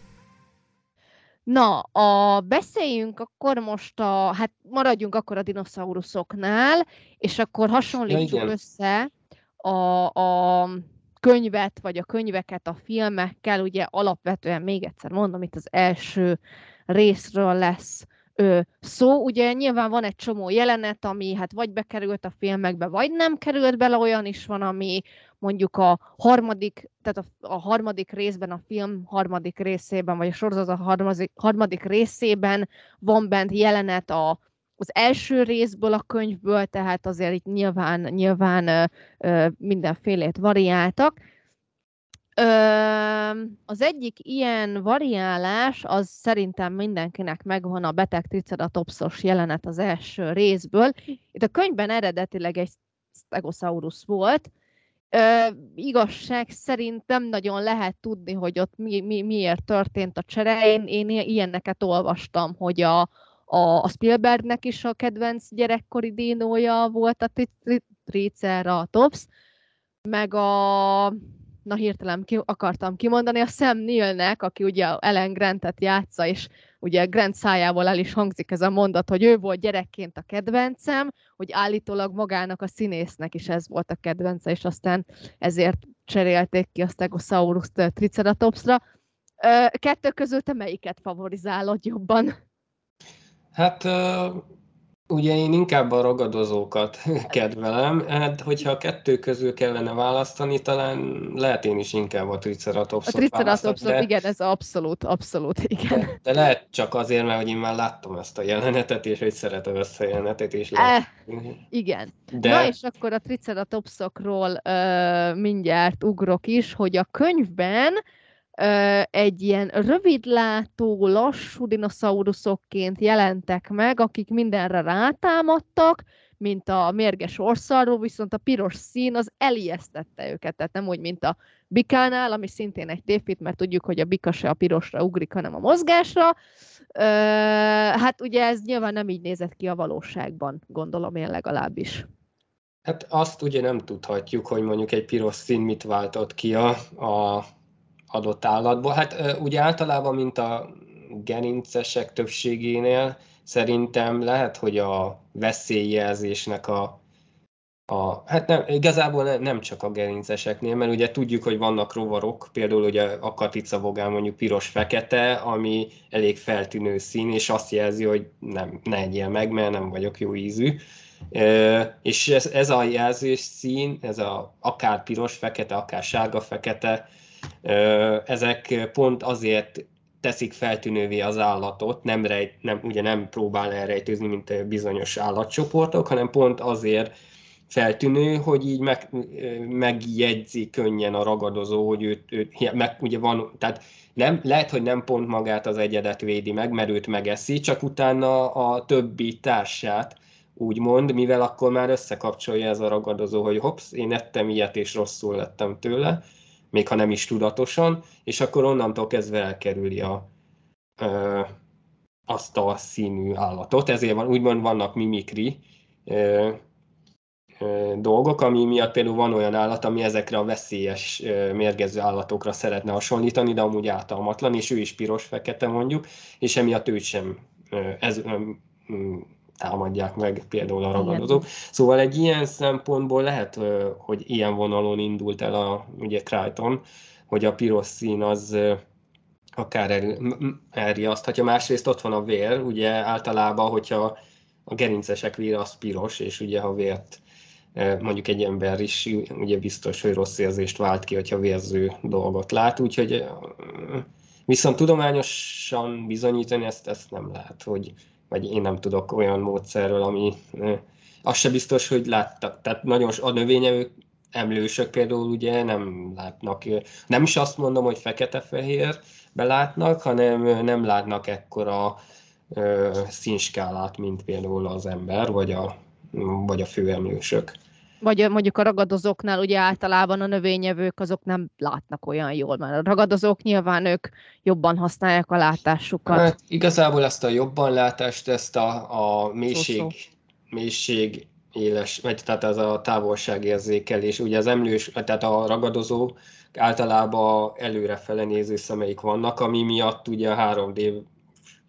Na, a, beszéljünk akkor most a, hát maradjunk akkor a dinoszauruszoknál, és akkor hasonlítsuk össze a, a könyvet, vagy a könyveket a filmekkel, ugye alapvetően még egyszer mondom, itt az első részről lesz szó. Ugye nyilván van egy csomó jelenet, ami hát vagy bekerült a filmekbe, vagy nem került bele, olyan is van, ami mondjuk a harmadik, tehát a, a harmadik részben, a film harmadik részében, vagy a sorozat a harmadik, harmadik részében van bent jelenet a, az első részből a könyvből, tehát azért itt nyilván, nyilván ö, ö, mindenfélét variáltak. Ö, az egyik ilyen variálás, az szerintem mindenkinek megvan a beteg triceratopsos jelenet az első részből. Itt a könyvben eredetileg egy Stegosaurus volt, Ö, igazság szerint nem nagyon lehet tudni, hogy ott mi, mi, miért történt a csere. Én, én ilyeneket olvastam, hogy a, a, a Spielbergnek is a kedvenc gyerekkori dinója volt a Triceratops, meg a na hirtelen ki, akartam kimondani, a Sam Neilnek, aki ugye Ellen Grantet játsza, és ugye Grant szájából el is hangzik ez a mondat, hogy ő volt gyerekként a kedvencem, hogy állítólag magának a színésznek is ez volt a kedvence, és aztán ezért cserélték ki a Stegosaurus-t Triceratopsra. Kettő közül te melyiket favorizálod jobban? Hát Ugye én inkább a ragadozókat kedvelem, hát hogyha a kettő közül kellene választani, talán lehet én is inkább a triceratopsot A triceratopsot, de... igen, ez abszolút, abszolút, igen. De, de lehet csak azért, mert hogy én már láttam ezt a jelenetet, és hogy szeretem ezt a jelenetet, és lehet... eh, Igen. De... Na és akkor a triceratopsokról uh, mindjárt ugrok is, hogy a könyvben egy ilyen rövidlátó, lassú dinoszauruszokként jelentek meg, akik mindenre rátámadtak, mint a mérges orszarról, viszont a piros szín az elijesztette őket, tehát nem úgy, mint a bikánál, ami szintén egy tévhit, mert tudjuk, hogy a bika se a pirosra ugrik, hanem a mozgásra. hát ugye ez nyilván nem így nézett ki a valóságban, gondolom én legalábbis. Hát azt ugye nem tudhatjuk, hogy mondjuk egy piros szín mit váltott ki a, a adott állatból. Hát ugye általában, mint a gerincesek többségénél, szerintem lehet, hogy a veszélyjelzésnek a, a, hát nem, igazából ne, nem csak a gerinceseknél, mert ugye tudjuk, hogy vannak rovarok, például ugye a katica vogán mondjuk piros-fekete, ami elég feltűnő szín, és azt jelzi, hogy nem, ne egyél meg, mert nem vagyok jó ízű. E, és ez, ez a jelzés szín, ez a akár piros-fekete, akár sárga-fekete, ezek pont azért teszik feltűnővé az állatot, nem, rejt, nem, ugye nem próbál elrejtőzni, mint bizonyos állatcsoportok, hanem pont azért feltűnő, hogy így meg, megjegyzi könnyen a ragadozó, hogy őt, őt meg, ugye van, tehát nem, lehet, hogy nem pont magát az egyedet védi meg, mert őt megeszi, csak utána a többi társát, úgymond, mivel akkor már összekapcsolja ez a ragadozó, hogy hopsz, én ettem ilyet, és rosszul lettem tőle, még ha nem is tudatosan, és akkor onnantól kezdve elkerüli a, ö, azt a színű állatot. Ezért van, úgymond vannak mimikri ö, ö, dolgok, ami miatt például van olyan állat, ami ezekre a veszélyes, ö, mérgező állatokra szeretne hasonlítani, de amúgy általmatlan, és ő is piros-fekete mondjuk, és emiatt őt sem ez, támadják meg például a ragadozók. Szóval egy ilyen szempontból lehet, hogy ilyen vonalon indult el a ugye Crichton, hogy a piros szín az akár elriaszthatja. Másrészt ott van a vér, ugye általában, hogyha a gerincesek vére az piros, és ugye ha vért mondjuk egy ember is ugye biztos, hogy rossz érzést vált ki, hogyha vérző dolgot lát, úgyhogy viszont tudományosan bizonyítani ezt, ezt nem lehet, hogy vagy én nem tudok olyan módszerről, ami az se biztos, hogy láttak. Tehát nagyon a növényevők, emlősök például ugye nem látnak, nem is azt mondom, hogy fekete-fehér belátnak, hanem nem látnak ekkora ö, színskálát, mint például az ember, vagy a, vagy a főemlősök. Vagy mondjuk a ragadozóknál ugye általában a növényevők azok nem látnak olyan jól, mert a ragadozók nyilván ők jobban használják a látásukat. Hát igazából ezt a jobban látást, ezt a, a mélység, Szó-szó. mélység éles, vagy tehát ez a távolságérzékelés. Ugye az emlős, tehát a ragadozó általában előrefele néző szemeik vannak, ami miatt ugye a 3D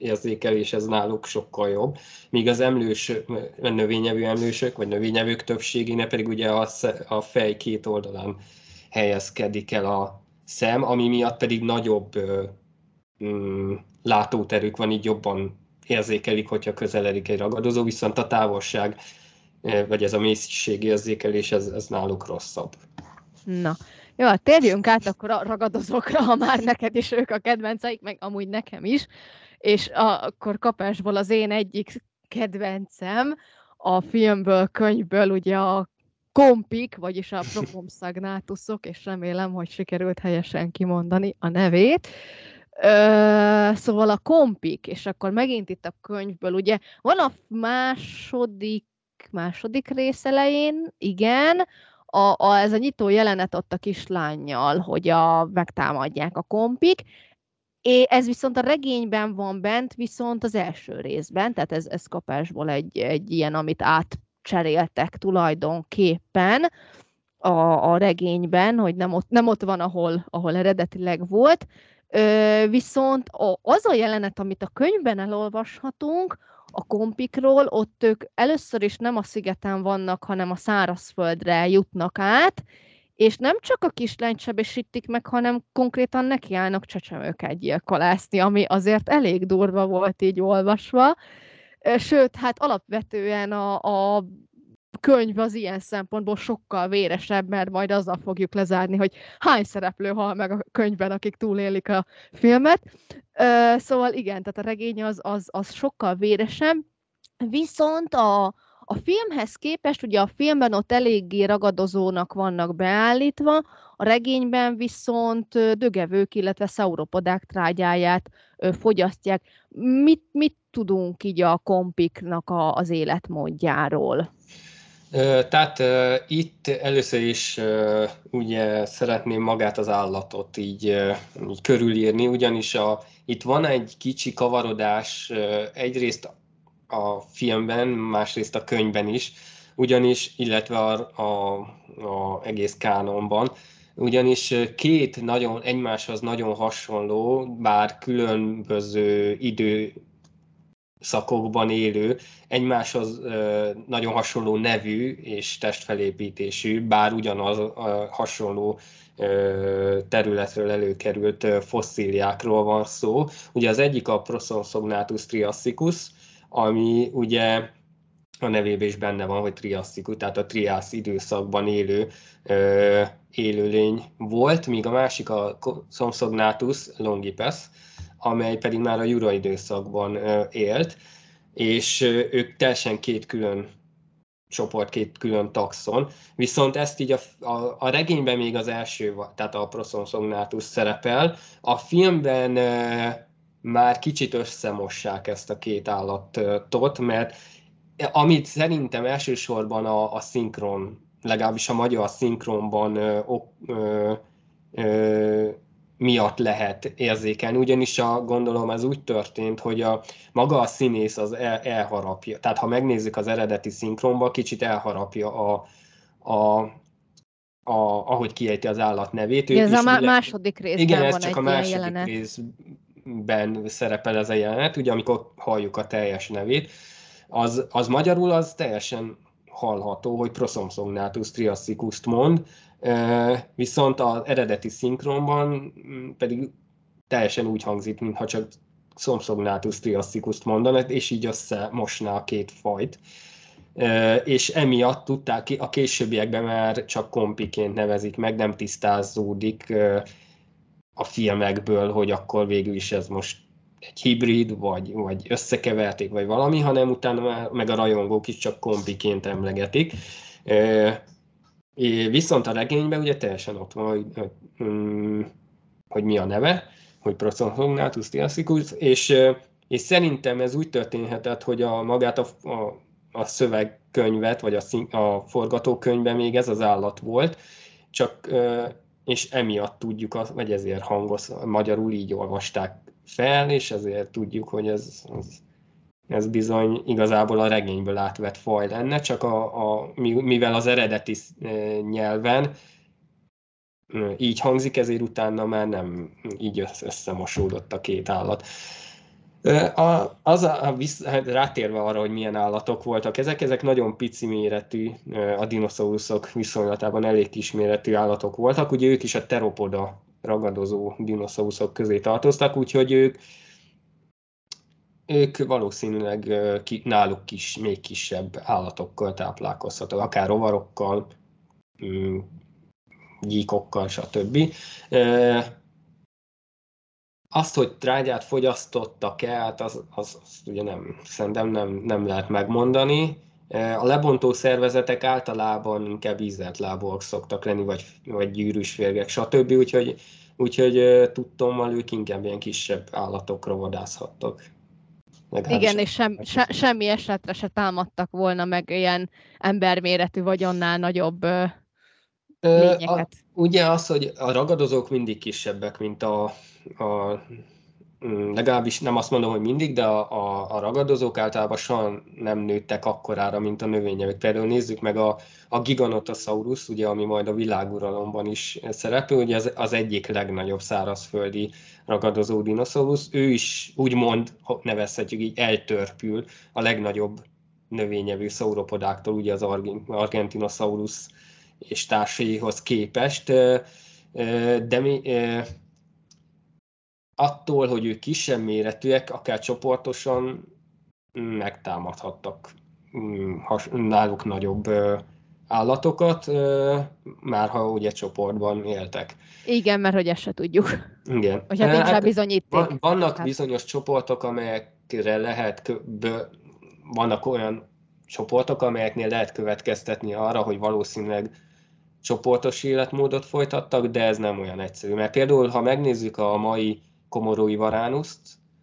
érzékelés ez náluk sokkal jobb, míg az emlős, növényevő emlősök, vagy növényevők többségének pedig ugye a, a fej két oldalán helyezkedik el a szem, ami miatt pedig nagyobb mm, látóterük van, így jobban érzékelik, hogyha közeledik egy ragadozó, viszont a távolság, vagy ez a érzékelés, ez, ez náluk rosszabb. Na, jó, hát térjünk át akkor a ragadozókra, ha már neked is ők a kedvenceik, meg amúgy nekem is és a, akkor kapásból az én egyik kedvencem a filmből, könyvből ugye a kompik, vagyis a prokomszagnátuszok, és remélem, hogy sikerült helyesen kimondani a nevét. Ö, szóval a kompik, és akkor megint itt a könyvből, ugye van a második, második rész elején, igen, a, a, ez a nyitó jelenet ott a kislányjal, hogy a, megtámadják a kompik, É, ez viszont a regényben van bent, viszont az első részben, tehát ez, ez kapásból egy, egy ilyen, amit átcseréltek tulajdonképpen a, a regényben, hogy nem ott, nem ott van, ahol, ahol eredetileg volt. Ö, viszont az a jelenet, amit a könyvben elolvashatunk, a kompikról, ott ők először is nem a szigeten vannak, hanem a szárazföldre jutnak át, és nem csak a kislányt sebesítik meg, hanem konkrétan nekiállnak csecsemőket gyilkolászni, ami azért elég durva volt így olvasva. Sőt, hát alapvetően a, a könyv az ilyen szempontból sokkal véresebb, mert majd azzal fogjuk lezárni, hogy hány szereplő hal meg a könyvben, akik túlélik a filmet. Szóval igen, tehát a regény az, az, az sokkal véresebb, viszont a, a filmhez képest, ugye a filmben ott eléggé ragadozónak vannak beállítva, a regényben viszont dögevők, illetve szauropodák trágyáját fogyasztják. Mit, mit tudunk így a kompiknak a, az életmódjáról? Tehát itt először is ugye szeretném magát az állatot így, így körülírni, ugyanis a, itt van egy kicsi kavarodás egyrészt a filmben, másrészt a könyvben is, ugyanis, illetve a, a, a egész kánonban, ugyanis két nagyon egymáshoz nagyon hasonló, bár különböző idő szakokban élő, egymáshoz nagyon hasonló nevű és testfelépítésű, bár ugyanaz a hasonló területről előkerült fosszíliákról van szó. Ugye az egyik a Prosonsognathus triassicus, ami ugye a nevében is benne van, hogy triasszikus, tehát a triász időszakban élő ö, élőlény volt, míg a másik a Compsognathus longipes, amely pedig már a Jura időszakban ö, élt, és ö, ők teljesen két külön csoport, két külön taxon, viszont ezt így a, a, a regényben még az első, tehát a Prosonsognathus szerepel, a filmben ö, már kicsit összemossák ezt a két állatot, mert amit szerintem elsősorban a, a szinkron, legalábbis a magyar szinkronban ö, ö, ö, miatt lehet érzékelni, ugyanis a, gondolom ez úgy történt, hogy a maga a színész az el, elharapja. Tehát ha megnézzük az eredeti szinkronban, kicsit elharapja a, a, a, ahogy kiejti az állat nevét. Igen, ez a má- második részben igen, ez van csak egy a második jelenet. Részben szerepel ez a jelenet, ugye amikor halljuk a teljes nevét az, az magyarul az teljesen hallható, hogy Prosomsognathus triassicust mond, viszont az eredeti szinkronban pedig teljesen úgy hangzik, mintha csak Somsognathus triassicust mondaná, és így összemosná a két fajt. És emiatt tudták, a későbbiekben már csak kompiként nevezik meg, nem tisztázódik a filmekből, hogy akkor végül is ez most egy hibrid, vagy, vagy összekeverték, vagy valami, hanem utána már, meg a rajongók is csak kombiként emlegetik. Viszont a regényben ugye teljesen ott van, hogy, hogy, mm, hogy mi a neve, hogy Proconsognathus Theasicus, és, és szerintem ez úgy történhetett, hogy a magát a, a, a szövegkönyvet, vagy a, a forgatókönyvben még ez az állat volt, csak és emiatt tudjuk, vagy ezért hangos, magyarul így olvasták fel, és ezért tudjuk, hogy ez, ez, ez bizony igazából a regényből átvett faj lenne, csak a, a, mivel az eredeti e, nyelven e, így hangzik, ezért utána már nem így összemosódott a két állat. A, az a, a visz, hát rátérve arra, hogy milyen állatok voltak ezek, ezek nagyon pici méretű, a dinoszauruszok viszonylatában elég kis méretű állatok voltak, ugye ők is a teropoda ragadozó dinoszauruszok közé tartoztak, úgyhogy ők, ők valószínűleg ki, náluk kis, még kisebb állatokkal táplálkozhatnak, akár rovarokkal, mm, gyíkokkal, stb. Azt, hogy trágyát fogyasztottak-e, hát az, az, az ugye nem, szerintem nem, nem lehet megmondani. A lebontó szervezetek általában inkább ízelt lábúak szoktak lenni, vagy, vagy gyűrűs férgek, stb. Úgyhogy, úgyhogy tudtommal ők inkább ilyen kisebb állatokra vadászhattak. Legalábbis Igen, és sem, se, semmi esetre se támadtak volna meg ilyen emberméretű vagy annál nagyobb lényeket. A, ugye az, hogy a ragadozók mindig kisebbek, mint a, a Mm, legalábbis nem azt mondom, hogy mindig, de a, a, a ragadozók általában soha nem nőttek akkorára, mint a növényevők. Például nézzük meg a, a Giganotosaurus, ugye, ami majd a világuralomban is szerepel, ugye az, az egyik legnagyobb szárazföldi ragadozó dinoszaurusz. Ő is úgymond, nevezhetjük így, eltörpül a legnagyobb növényevő szauropodáktól, ugye az Argentinosaurus és társaihoz képest. De mi, attól, hogy ők kisebb méretűek, akár csoportosan megtámadhattak mm, náluk nagyobb állatokat, már ha ugye csoportban éltek. Igen, mert hogy ezt se tudjuk. Igen. Hogyha nincs hát, bizonyíték. Vannak hát. bizonyos csoportok, amelyekre lehet, vannak olyan csoportok, amelyeknél lehet következtetni arra, hogy valószínűleg csoportos életmódot folytattak, de ez nem olyan egyszerű. Mert például, ha megnézzük a mai komorói varánuszt,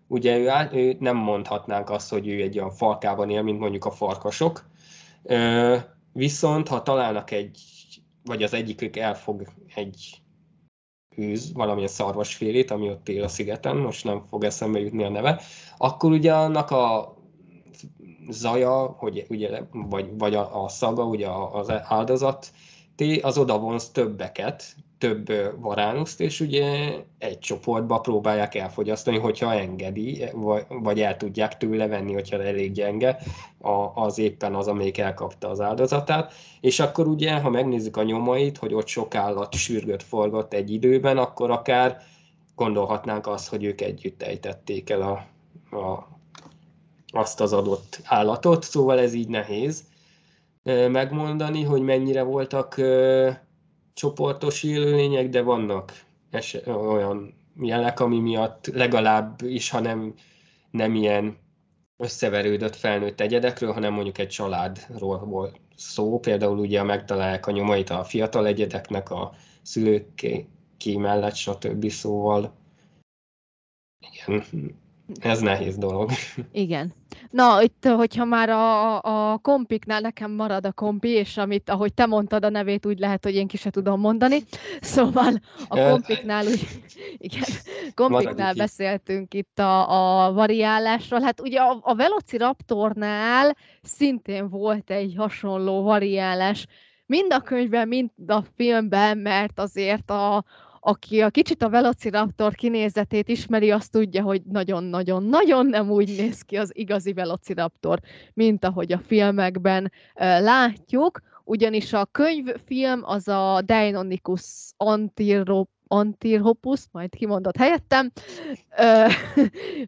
ugye ő, áll, ő nem mondhatnánk azt, hogy ő egy olyan falkában él, mint mondjuk a farkasok, viszont ha találnak egy, vagy az egyikük elfog egy hűz, valamilyen szarvasfélét, ami ott él a szigeten, most nem fog eszembe jutni a neve, akkor ugye annak a zaja, hogy ugye, vagy, vagy a, a szaga, ugye az áldozat, az oda vonz többeket, több varánuszt, és ugye egy csoportba próbálják elfogyasztani, hogyha engedi, vagy el tudják tőle venni, hogyha elég gyenge az éppen az, amelyik elkapta az áldozatát. És akkor ugye, ha megnézzük a nyomait, hogy ott sok állat sürgött, forgott egy időben, akkor akár gondolhatnánk azt, hogy ők együtt ejtették el a, a, azt az adott állatot, szóval ez így nehéz megmondani, hogy mennyire voltak csoportos élőlények, de vannak olyan jelek, ami miatt legalább is, ha nem, nem ilyen összeverődött felnőtt egyedekről, hanem mondjuk egy családról volt szó. Például ugye megtalálják a nyomait a fiatal egyedeknek, a szülők ki mellett, stb. Szóval igen, ez nehéz dolog. Igen. Na, itt, hogyha már a, a kompiknál nekem marad a kompi, és amit, ahogy te mondtad a nevét, úgy lehet, hogy én ki se tudom mondani. Szóval a kompiknál, úgy, igen, kompiknál beszéltünk itt a, a variálásról. Hát ugye a, a Velociraptornál szintén volt egy hasonló variálás, mind a könyvben, mind a filmben, mert azért a, aki a kicsit a Velociraptor kinézetét ismeri, azt tudja, hogy nagyon-nagyon-nagyon nem úgy néz ki az igazi Velociraptor, mint ahogy a filmekben látjuk, ugyanis a könyvfilm az a Deinonychus antirop Antirhopus, majd kimondott helyettem, ö,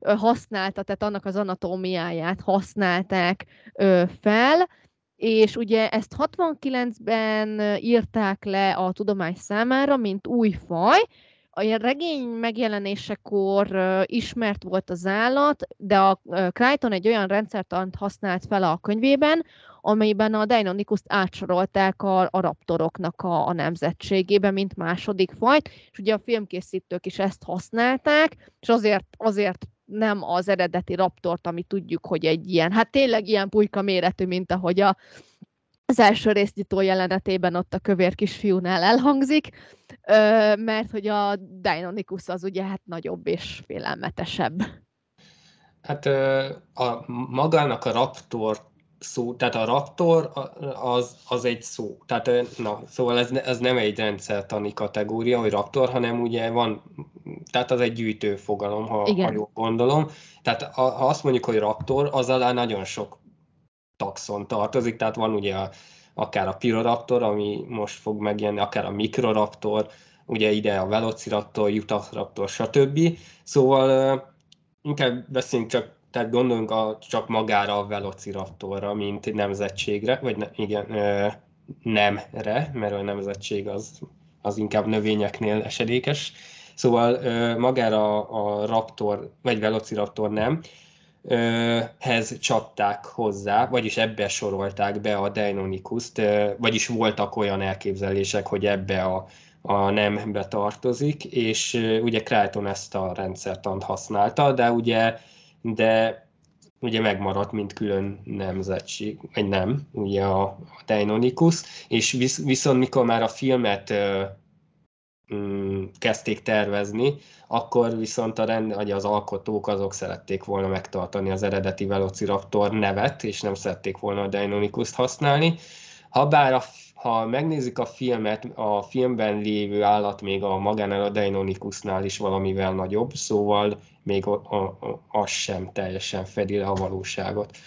használta, tehát annak az anatómiáját használták ö, fel, és ugye ezt 69-ben írták le a tudomány számára, mint új faj, a regény megjelenésekor ismert volt az állat, de a Crichton egy olyan rendszertant használt fel a könyvében, amelyben a Deinonychus átsorolták a, a raptoroknak a, a nemzetségébe, mint második fajt, és ugye a filmkészítők is ezt használták, és azért, azért nem az eredeti raptort, ami tudjuk, hogy egy ilyen, hát tényleg ilyen pulyka méretű, mint ahogy a, az első résznyitó jelenetében ott a kövér kisfiúnál elhangzik, mert hogy a Deinonychus az ugye hát nagyobb és félelmetesebb. Hát a magának a raptor szó, tehát a raptor az, az egy szó. Tehát, na, szóval ez, ez nem egy rendszertani kategória, hogy raptor, hanem ugye van, tehát az egy gyűjtő fogalom, ha, Igen. ha jól gondolom. Tehát ha azt mondjuk, hogy raptor, az alá nagyon sok taxon tartozik, tehát van ugye a, akár a Piroraptor, ami most fog megjelenni, akár a Mikroraptor, ugye ide a Velociraptor, Jutachraptor, stb. Szóval inkább beszéljünk csak tehát gondolunk a, csak magára a Velociraptorra, mint nemzetségre, vagy ne, igen, nemre, mert a nemzetség az, az inkább növényeknél esedékes. Szóval magára a Raptor, vagy Velociraptor nem, hez csapták hozzá, vagyis ebbe sorolták be a Deinonychus-t, vagyis voltak olyan elképzelések, hogy ebbe a, a nembe tartozik, és ugye Crichton ezt a rendszertant használta, de ugye de ugye megmaradt, mint külön nemzetség, vagy nem, ugye a, a Deinonychus, és visz, viszont mikor már a filmet mm, kezdték tervezni, akkor viszont a rend, vagy az alkotók azok szerették volna megtartani az eredeti Velociraptor nevet, és nem szerették volna a Deinonychus-t használni. Habár a, ha megnézzük a filmet, a filmben lévő állat még a magánál a Deinonychusnál is valamivel nagyobb, szóval még a, a, az sem teljesen fedi le a valóságot.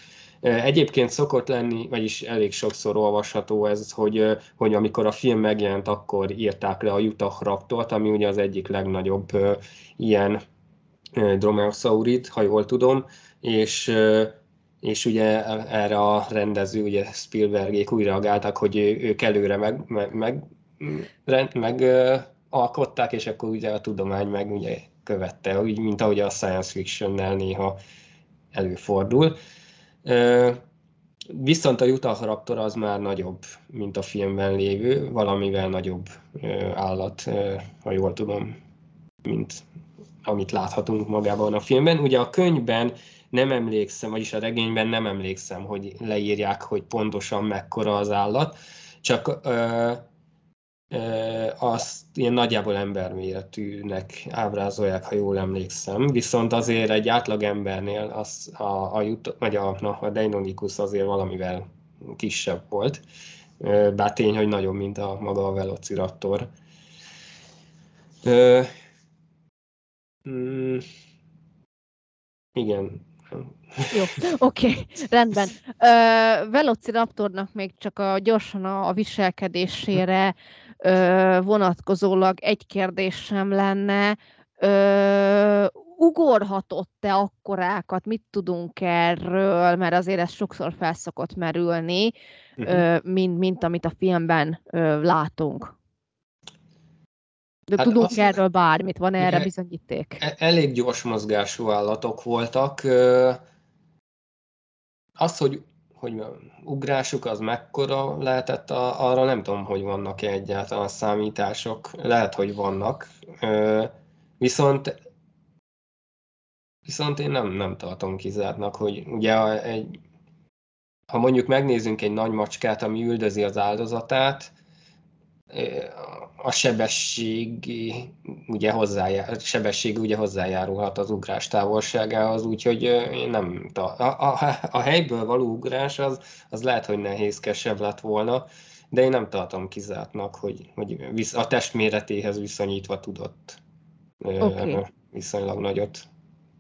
Egyébként szokott lenni, vagyis elég sokszor olvasható ez, hogy, hogy amikor a film megjelent, akkor írták le a Utah Raptort, ami ugye az egyik legnagyobb ilyen dromaeosaurid, ha jól tudom, és, és ugye erre a rendező, ugye Spielbergék úgy reagáltak, hogy ők előre meg, meg, meg, meg alkották, és akkor ugye a tudomány meg ugye követte, úgy, mint ahogy a science fictionnel néha előfordul. Viszont a Utah Raptor az már nagyobb, mint a filmben lévő, valamivel nagyobb állat, ha jól tudom, mint amit láthatunk magában a filmben. Ugye a könyvben nem emlékszem, vagyis a regényben nem emlékszem, hogy leírják, hogy pontosan mekkora az állat, csak azt ilyen nagyjából emberméretűnek ábrázolják, ha jól emlékszem. Viszont azért egy átlag embernél az a, a, jut, vagy a, na, a Deinonychus azért valamivel kisebb volt. Bár tény, hogy nagyobb, mint a maga a Velociraptor. Mm, igen. Jó, oké, okay, rendben. Ö, Velociraptornak még csak a, gyorsan a, a viselkedésére ö, vonatkozólag egy kérdésem lenne. Ö, ugorhatott-e akkorákat, mit tudunk erről, mert azért ez sokszor felszokott merülni, uh-huh. mint, mint amit a filmben ö, látunk. De hát tudunk azt, erről bármit, van erre bizonyíték? E- elég gyors mozgású állatok voltak. Az, hogy, hogy ugrásuk az mekkora lehetett, arra nem tudom, hogy vannak-e egyáltalán számítások. Lehet, hogy vannak. Viszont Viszont én nem, nem tartom kizártnak, hogy ugye egy, ha mondjuk megnézzünk egy nagy macskát, ami üldözi az áldozatát, a sebesség ugye, hozzájár, sebesség ugye hozzájárulhat az ugrás távolságához, úgyhogy nem a, a, a helyből való ugrás az, az lehet, hogy nehézkesebb lett volna, de én nem tartom kizártnak, hogy, hogy a testméretéhez viszonyítva tudott okay. viszonylag nagyot.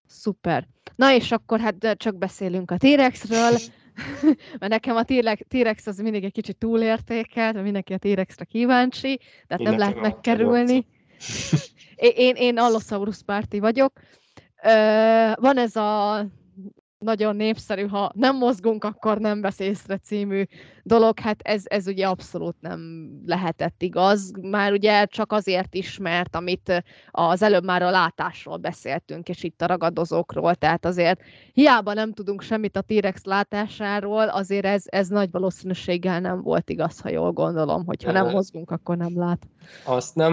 Szuper. Na és akkor hát csak beszélünk a T-rexről. mert nekem a T-rex az mindig egy kicsit túlértékelt, mert mindenki a T-rexre kíváncsi, tehát én nem lehet megkerülni. én, én, Allosaurus párti vagyok. Van ez a nagyon népszerű, ha nem mozgunk, akkor nem vesz észre című dolog, hát ez, ez ugye abszolút nem lehetett igaz. Már ugye csak azért is, mert amit az előbb már a látásról beszéltünk, és itt a ragadozókról, tehát azért hiába nem tudunk semmit a T-rex látásáról, azért ez, ez nagy valószínűséggel nem volt igaz, ha jól gondolom, hogyha nem mozgunk, akkor nem lát. Azt nem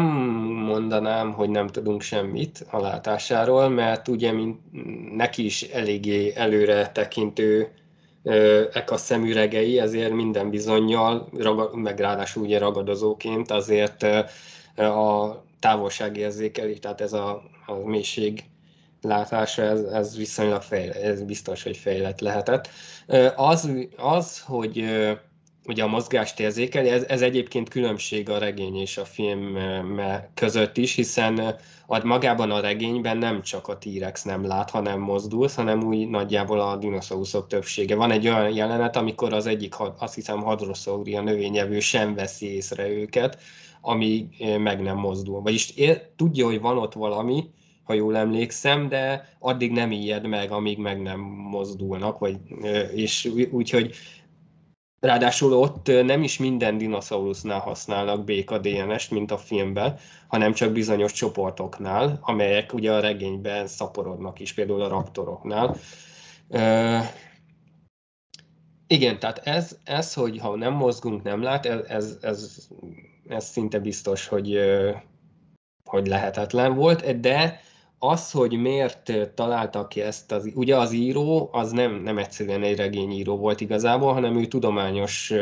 mondanám, hogy nem tudunk semmit a látásáról, mert ugye mint neki is eléggé előre tekintő ek a szemüregei, ezért minden bizonyal, meg ráadásul ugye ragadozóként azért a távolságérzékelés, tehát ez a, a mélység látása, ez, ez viszonylag fejlett, ez biztos, hogy fejlett lehetett. Az, az hogy ugye a mozgást érzékeli, ez, ez egyébként különbség a regény és a film között is, hiszen ad magában a regényben nem csak a T-rex nem lát, hanem mozdul, hanem úgy nagyjából a dinoszauruszok többsége. Van egy olyan jelenet, amikor az egyik, azt hiszem, hadroszauria növényevő sem veszi észre őket, ami meg nem mozdul. Vagyis ér, tudja, hogy van ott valami, ha jól emlékszem, de addig nem ijed meg, amíg meg nem mozdulnak, vagy, és úgyhogy Ráadásul ott nem is minden dinoszaurusznál használnak béka DNS-t, mint a filmben, hanem csak bizonyos csoportoknál, amelyek ugye a regényben szaporodnak is, például a raptoroknál. igen, tehát ez, ez, hogy ha nem mozgunk, nem lát, ez, ez, ez, ez szinte biztos, hogy, hogy lehetetlen volt, de az, hogy miért találtak ki ezt, az, ugye az író, az nem, nem egyszerűen egy regényíró volt igazából, hanem ő tudományos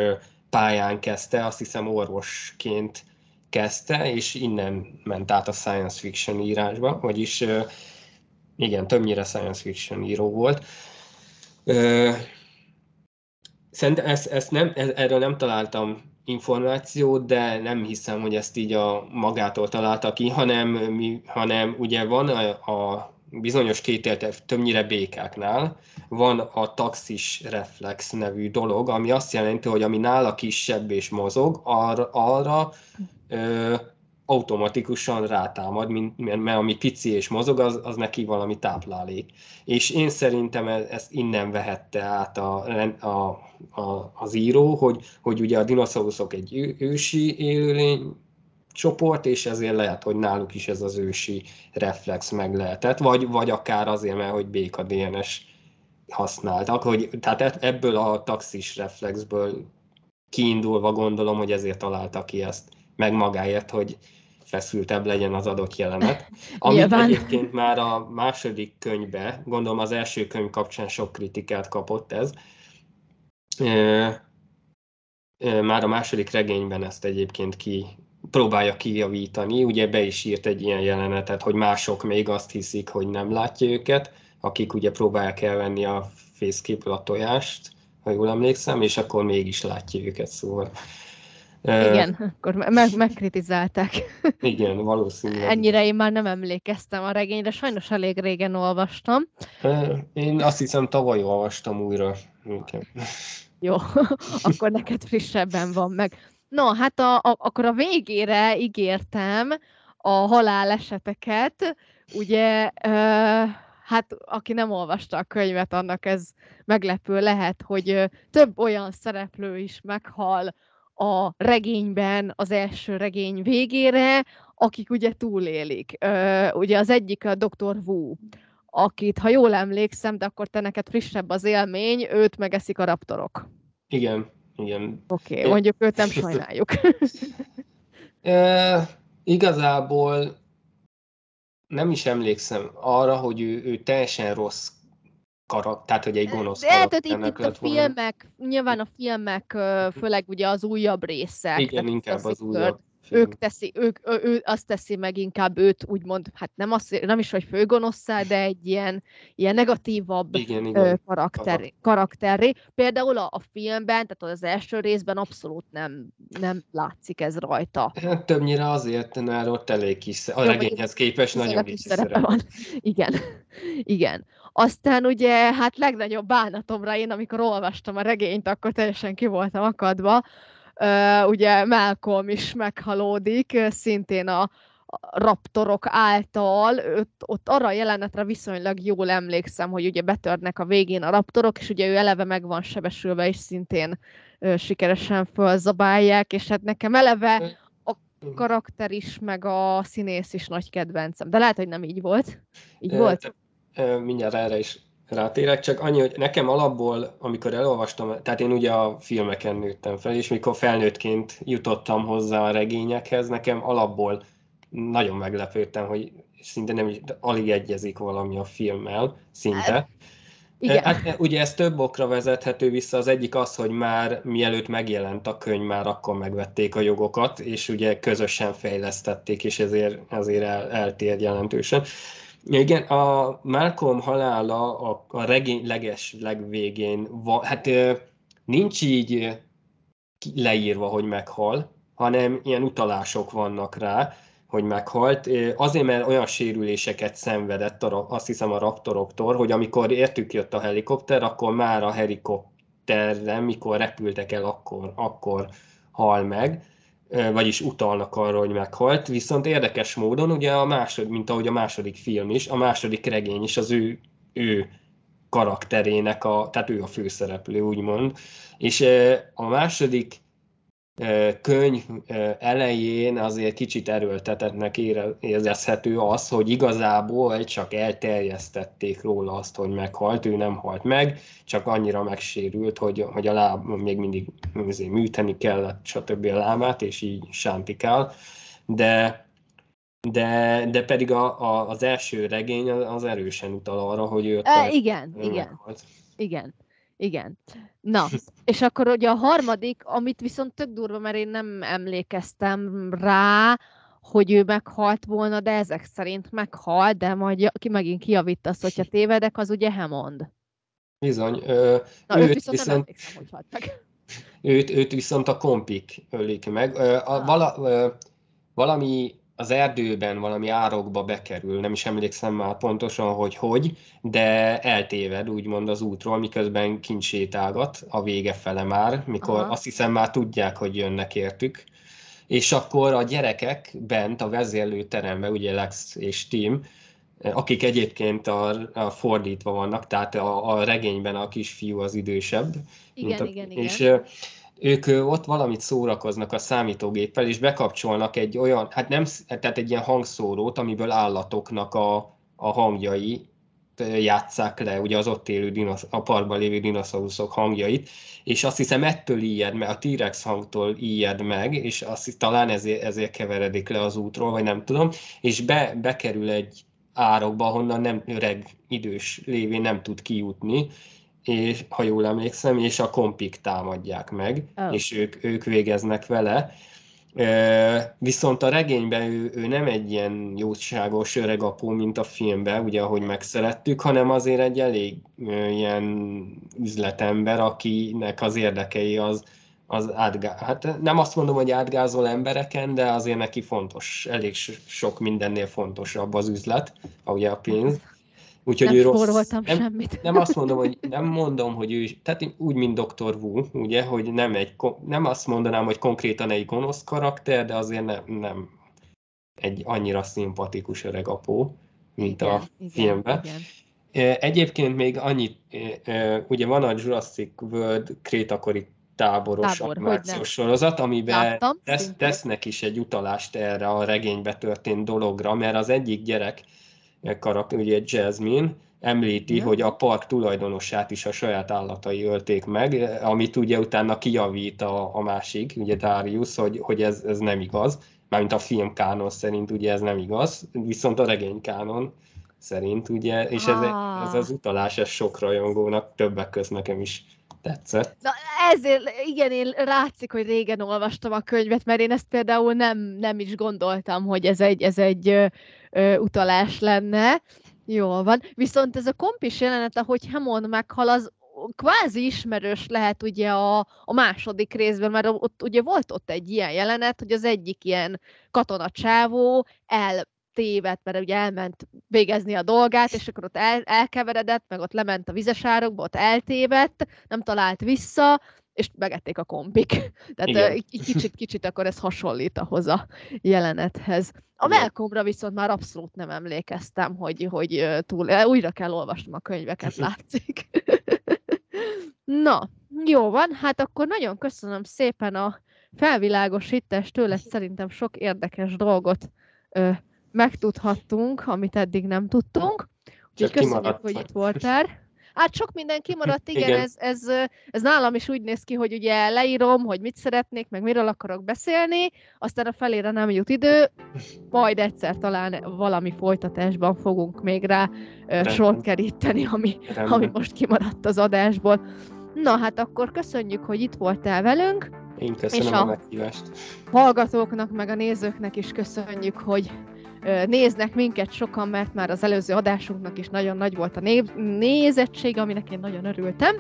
pályán kezdte, azt hiszem orvosként kezdte, és innen ment át a science fiction írásba, vagyis igen, többnyire science fiction író volt. Szerintem ezt, ezt nem, erről nem találtam információt, de nem hiszem, hogy ezt így a magától találta ki, hanem, mi, hanem ugye van a, a bizonyos kételt, többnyire békáknál, van a taxis reflex nevű dolog, ami azt jelenti, hogy ami nála kisebb és mozog, arra, arra ö, automatikusan rátámad, mint, mert ami pici és mozog, az, az neki valami táplálék. És én szerintem e, ezt innen vehette át a, a, a, az író, hogy, hogy ugye a dinoszauruszok egy ősi élőlény csoport, és ezért lehet, hogy náluk is ez az ősi reflex meg lehetett, vagy, vagy akár azért, mert hogy béka DNS használtak, hogy, tehát e, ebből a taxis reflexből kiindulva gondolom, hogy ezért találtak ki ezt, meg magáért, hogy, feszültebb legyen az adott jelenet. Amit Nyilván. egyébként már a második könyvbe, gondolom az első könyv kapcsán sok kritikát kapott ez, már a második regényben ezt egyébként ki próbálja kijavítani. Ugye be is írt egy ilyen jelenetet, hogy mások még azt hiszik, hogy nem látja őket, akik ugye próbálják elvenni a fészképül a tojást, ha jól emlékszem, és akkor mégis látja őket, szóval Igen, akkor meg, megkritizálták. Igen, valószínűleg. Ennyire én már nem emlékeztem a regényre, sajnos elég régen olvastam. Én azt hiszem tavaly olvastam újra. Igen. Jó, akkor neked frissebben van meg. No, hát a, a, akkor a végére ígértem a haláleseteket, ugye, ö, hát aki nem olvasta a könyvet, annak ez meglepő lehet, hogy több olyan szereplő is meghal a regényben, az első regény végére, akik ugye túlélik. Ö, ugye az egyik a Dr. Wu, akit, ha jól emlékszem, de akkor te neked frissebb az élmény, őt megeszik a raptorok. Igen, igen. Oké, okay, mondjuk őt nem sajnáljuk. e, igazából nem is emlékszem arra, hogy ő, ő teljesen rossz karakter, tehát hogy egy gonosz De hát itt, itt a filmek, volna. nyilván a filmek, főleg ugye az újabb részek. Igen, inkább az újabb ők teszi, ők, ő, ő azt teszi meg inkább őt, úgymond, hát nem, azt, nem is, hogy főgonosszá, de egy ilyen, ilyen negatívabb igen, igen. karakter, karakterré. Például a, a filmben, tehát az első részben abszolút nem, nem látszik ez rajta. Hát többnyire azért, mert ott elég kis, a regényhez képest nagyon kis szerepe van. Igen, igen. Aztán ugye, hát legnagyobb bánatomra én, amikor olvastam a regényt, akkor teljesen ki voltam akadva, Uh, ugye Malcolm is meghalódik, szintén a, raptorok által, ott, ott arra a jelenetre viszonylag jól emlékszem, hogy ugye betörnek a végén a raptorok, és ugye ő eleve meg van sebesülve, és szintén ö, sikeresen fölzabálják, és hát nekem eleve a karakter is, meg a színész is nagy kedvencem. De lehet, hogy nem így volt. Így volt? Mindjárt erre is rátérek, csak annyi, hogy nekem alapból, amikor elolvastam, tehát én ugye a filmeken nőttem fel, és mikor felnőttként jutottam hozzá a regényekhez, nekem alapból nagyon meglepődtem, hogy szinte nem is, alig egyezik valami a filmmel, szinte. Hát, igen. Hát, ugye ez több okra vezethető vissza, az egyik az, hogy már mielőtt megjelent a könyv, már akkor megvették a jogokat, és ugye közösen fejlesztették, és ezért, ezért el, eltér jelentősen. Igen, a Malcolm halála a, a regény leges legvégén van, hát nincs így leírva, hogy meghal, hanem ilyen utalások vannak rá, hogy meghalt. Azért, mert olyan sérüléseket szenvedett, azt hiszem a raptoroktól, hogy amikor értük jött a helikopter, akkor már a helikopterre, mikor repültek el, akkor, akkor hal meg vagyis utalnak arra, hogy meghalt, viszont érdekes módon, ugye a második, mint ahogy a második film is, a második regény is az ő, ő karakterének, a, tehát ő a főszereplő, úgymond. És a második könyv elején azért kicsit erőltetetnek érezhető az, hogy igazából csak elterjesztették róla azt, hogy meghalt, ő nem halt meg, csak annyira megsérült, hogy, hogy a láb még mindig műteni kellett, stb. a lábát, és így sántikál. De, de, de pedig a, a, az első regény az erősen utal arra, hogy ő e, igen, igen, igen. Igen. Na, és akkor ugye a harmadik, amit viszont tök durva, mert én nem emlékeztem rá, hogy ő meghalt volna, de ezek szerint meghalt, de majd ki megint kiavítasz, hogyha tévedek, az ugye Hammond. Bizony. Ö, Na, őt, viszont, viszont nem emlékszem, hogy halt meg. Őt, őt viszont a kompik ölik meg. Ö, a, vala, ö, valami az erdőben valami árokba bekerül, nem is emlékszem már pontosan, hogy hogy, de eltéved úgymond az útról, miközben kincsétálgat a vége fele már, mikor Aha. azt hiszem már tudják, hogy jönnek értük, és akkor a gyerekek bent a vezérlőteremben, ugye Lex és Tim, akik egyébként a, a fordítva vannak, tehát a, a regényben a kisfiú az idősebb. Igen, a, igen, és, igen ők ott valamit szórakoznak a számítógéppel, és bekapcsolnak egy olyan, hát nem, tehát egy ilyen hangszórót, amiből állatoknak a, a hangjai játsszák le, ugye az ott élő dinosz, a parkban lévő dinoszauruszok hangjait, és azt hiszem ettől ijed, mert a T-rex hangtól ijed meg, és azt talán ezért, ezért keveredik le az útról, vagy nem tudom, és be, bekerül egy árokba, ahonnan nem öreg, idős lévén nem tud kijutni, és, ha jól emlékszem, és a kompik támadják meg, oh. és ők, ők végeznek vele. Viszont a regényben ő, ő nem egy ilyen jóságos öreg apó, mint a filmben, ugye, ahogy megszerettük, hanem azért egy elég ilyen üzletember, akinek az érdekei az, az átgá... hát nem azt mondom, hogy átgázol embereken, de azért neki fontos, elég sok mindennél fontosabb az üzlet, ugye a pénz. Úgyhogy nem ő rossz, nem, semmit. Nem azt mondom, hogy nem mondom, hogy ő, tehát úgy, mint Dr. Wu, ugye, hogy nem, egy, nem azt mondanám, hogy konkrétan egy gonosz karakter, de azért nem, nem egy annyira szimpatikus öreg apó, mint igen, a igen, filmben. Igen. Egyébként még annyit, ugye van a Jurassic World krétakori táboros Tábor, animációs sorozat, amiben tesz, tesznek is egy utalást erre a regénybe történt dologra, mert az egyik gyerek karakter, ugye Jasmine, említi, ja. hogy a park tulajdonosát is a saját állatai ölték meg, amit ugye utána kijavít a, a másik, ugye Darius, hogy, hogy ez, ez nem igaz, mármint a film kánon szerint ugye ez nem igaz, viszont a regény kánon szerint, ugye, és ez, ah. ez az utalás, ez sok rajongónak, többek között nekem is tetszett. Na ezért, igen, én látszik, hogy régen olvastam a könyvet, mert én ezt például nem, nem is gondoltam, hogy ez egy, ez egy utalás lenne. Jól van. Viszont ez a kompis jelenet, ahogy Hammond meghal, az kvázi ismerős lehet ugye a, a második részben, mert ott ugye volt ott egy ilyen jelenet, hogy az egyik ilyen katonacsávó el tévedt, mert ugye elment végezni a dolgát, és akkor ott el, elkeveredett, meg ott lement a vizesárokba, ott eltévedt, nem talált vissza, és megették a kompik. Tehát így kicsit, kicsit akkor ez hasonlít ahhoz a jelenethez. A Malcolmra viszont már abszolút nem emlékeztem, hogy, hogy túl, újra kell olvasnom a könyveket, látszik. Na, jó van, hát akkor nagyon köszönöm szépen a felvilágosítást tőle, szerintem sok érdekes dolgot ö, megtudhattunk, amit eddig nem tudtunk. Úgyhogy köszönjük, hogy itt voltál. Hát sok minden kimaradt, igen, igen. Ez, ez, ez nálam is úgy néz ki, hogy ugye leírom, hogy mit szeretnék, meg miről akarok beszélni, aztán a felére nem jut idő, majd egyszer talán valami folytatásban fogunk még rá Rendben. sort keríteni, ami, ami most kimaradt az adásból. Na hát akkor köszönjük, hogy itt voltál velünk. Én köszönöm és a, a meghívást. hallgatóknak, meg a nézőknek is köszönjük, hogy néznek minket sokan, mert már az előző adásunknak is nagyon nagy volt a név, nézettség, aminek én nagyon örültem,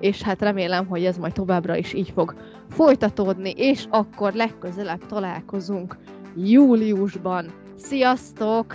és hát remélem, hogy ez majd továbbra is így fog folytatódni, és akkor legközelebb találkozunk júliusban. Sziasztok!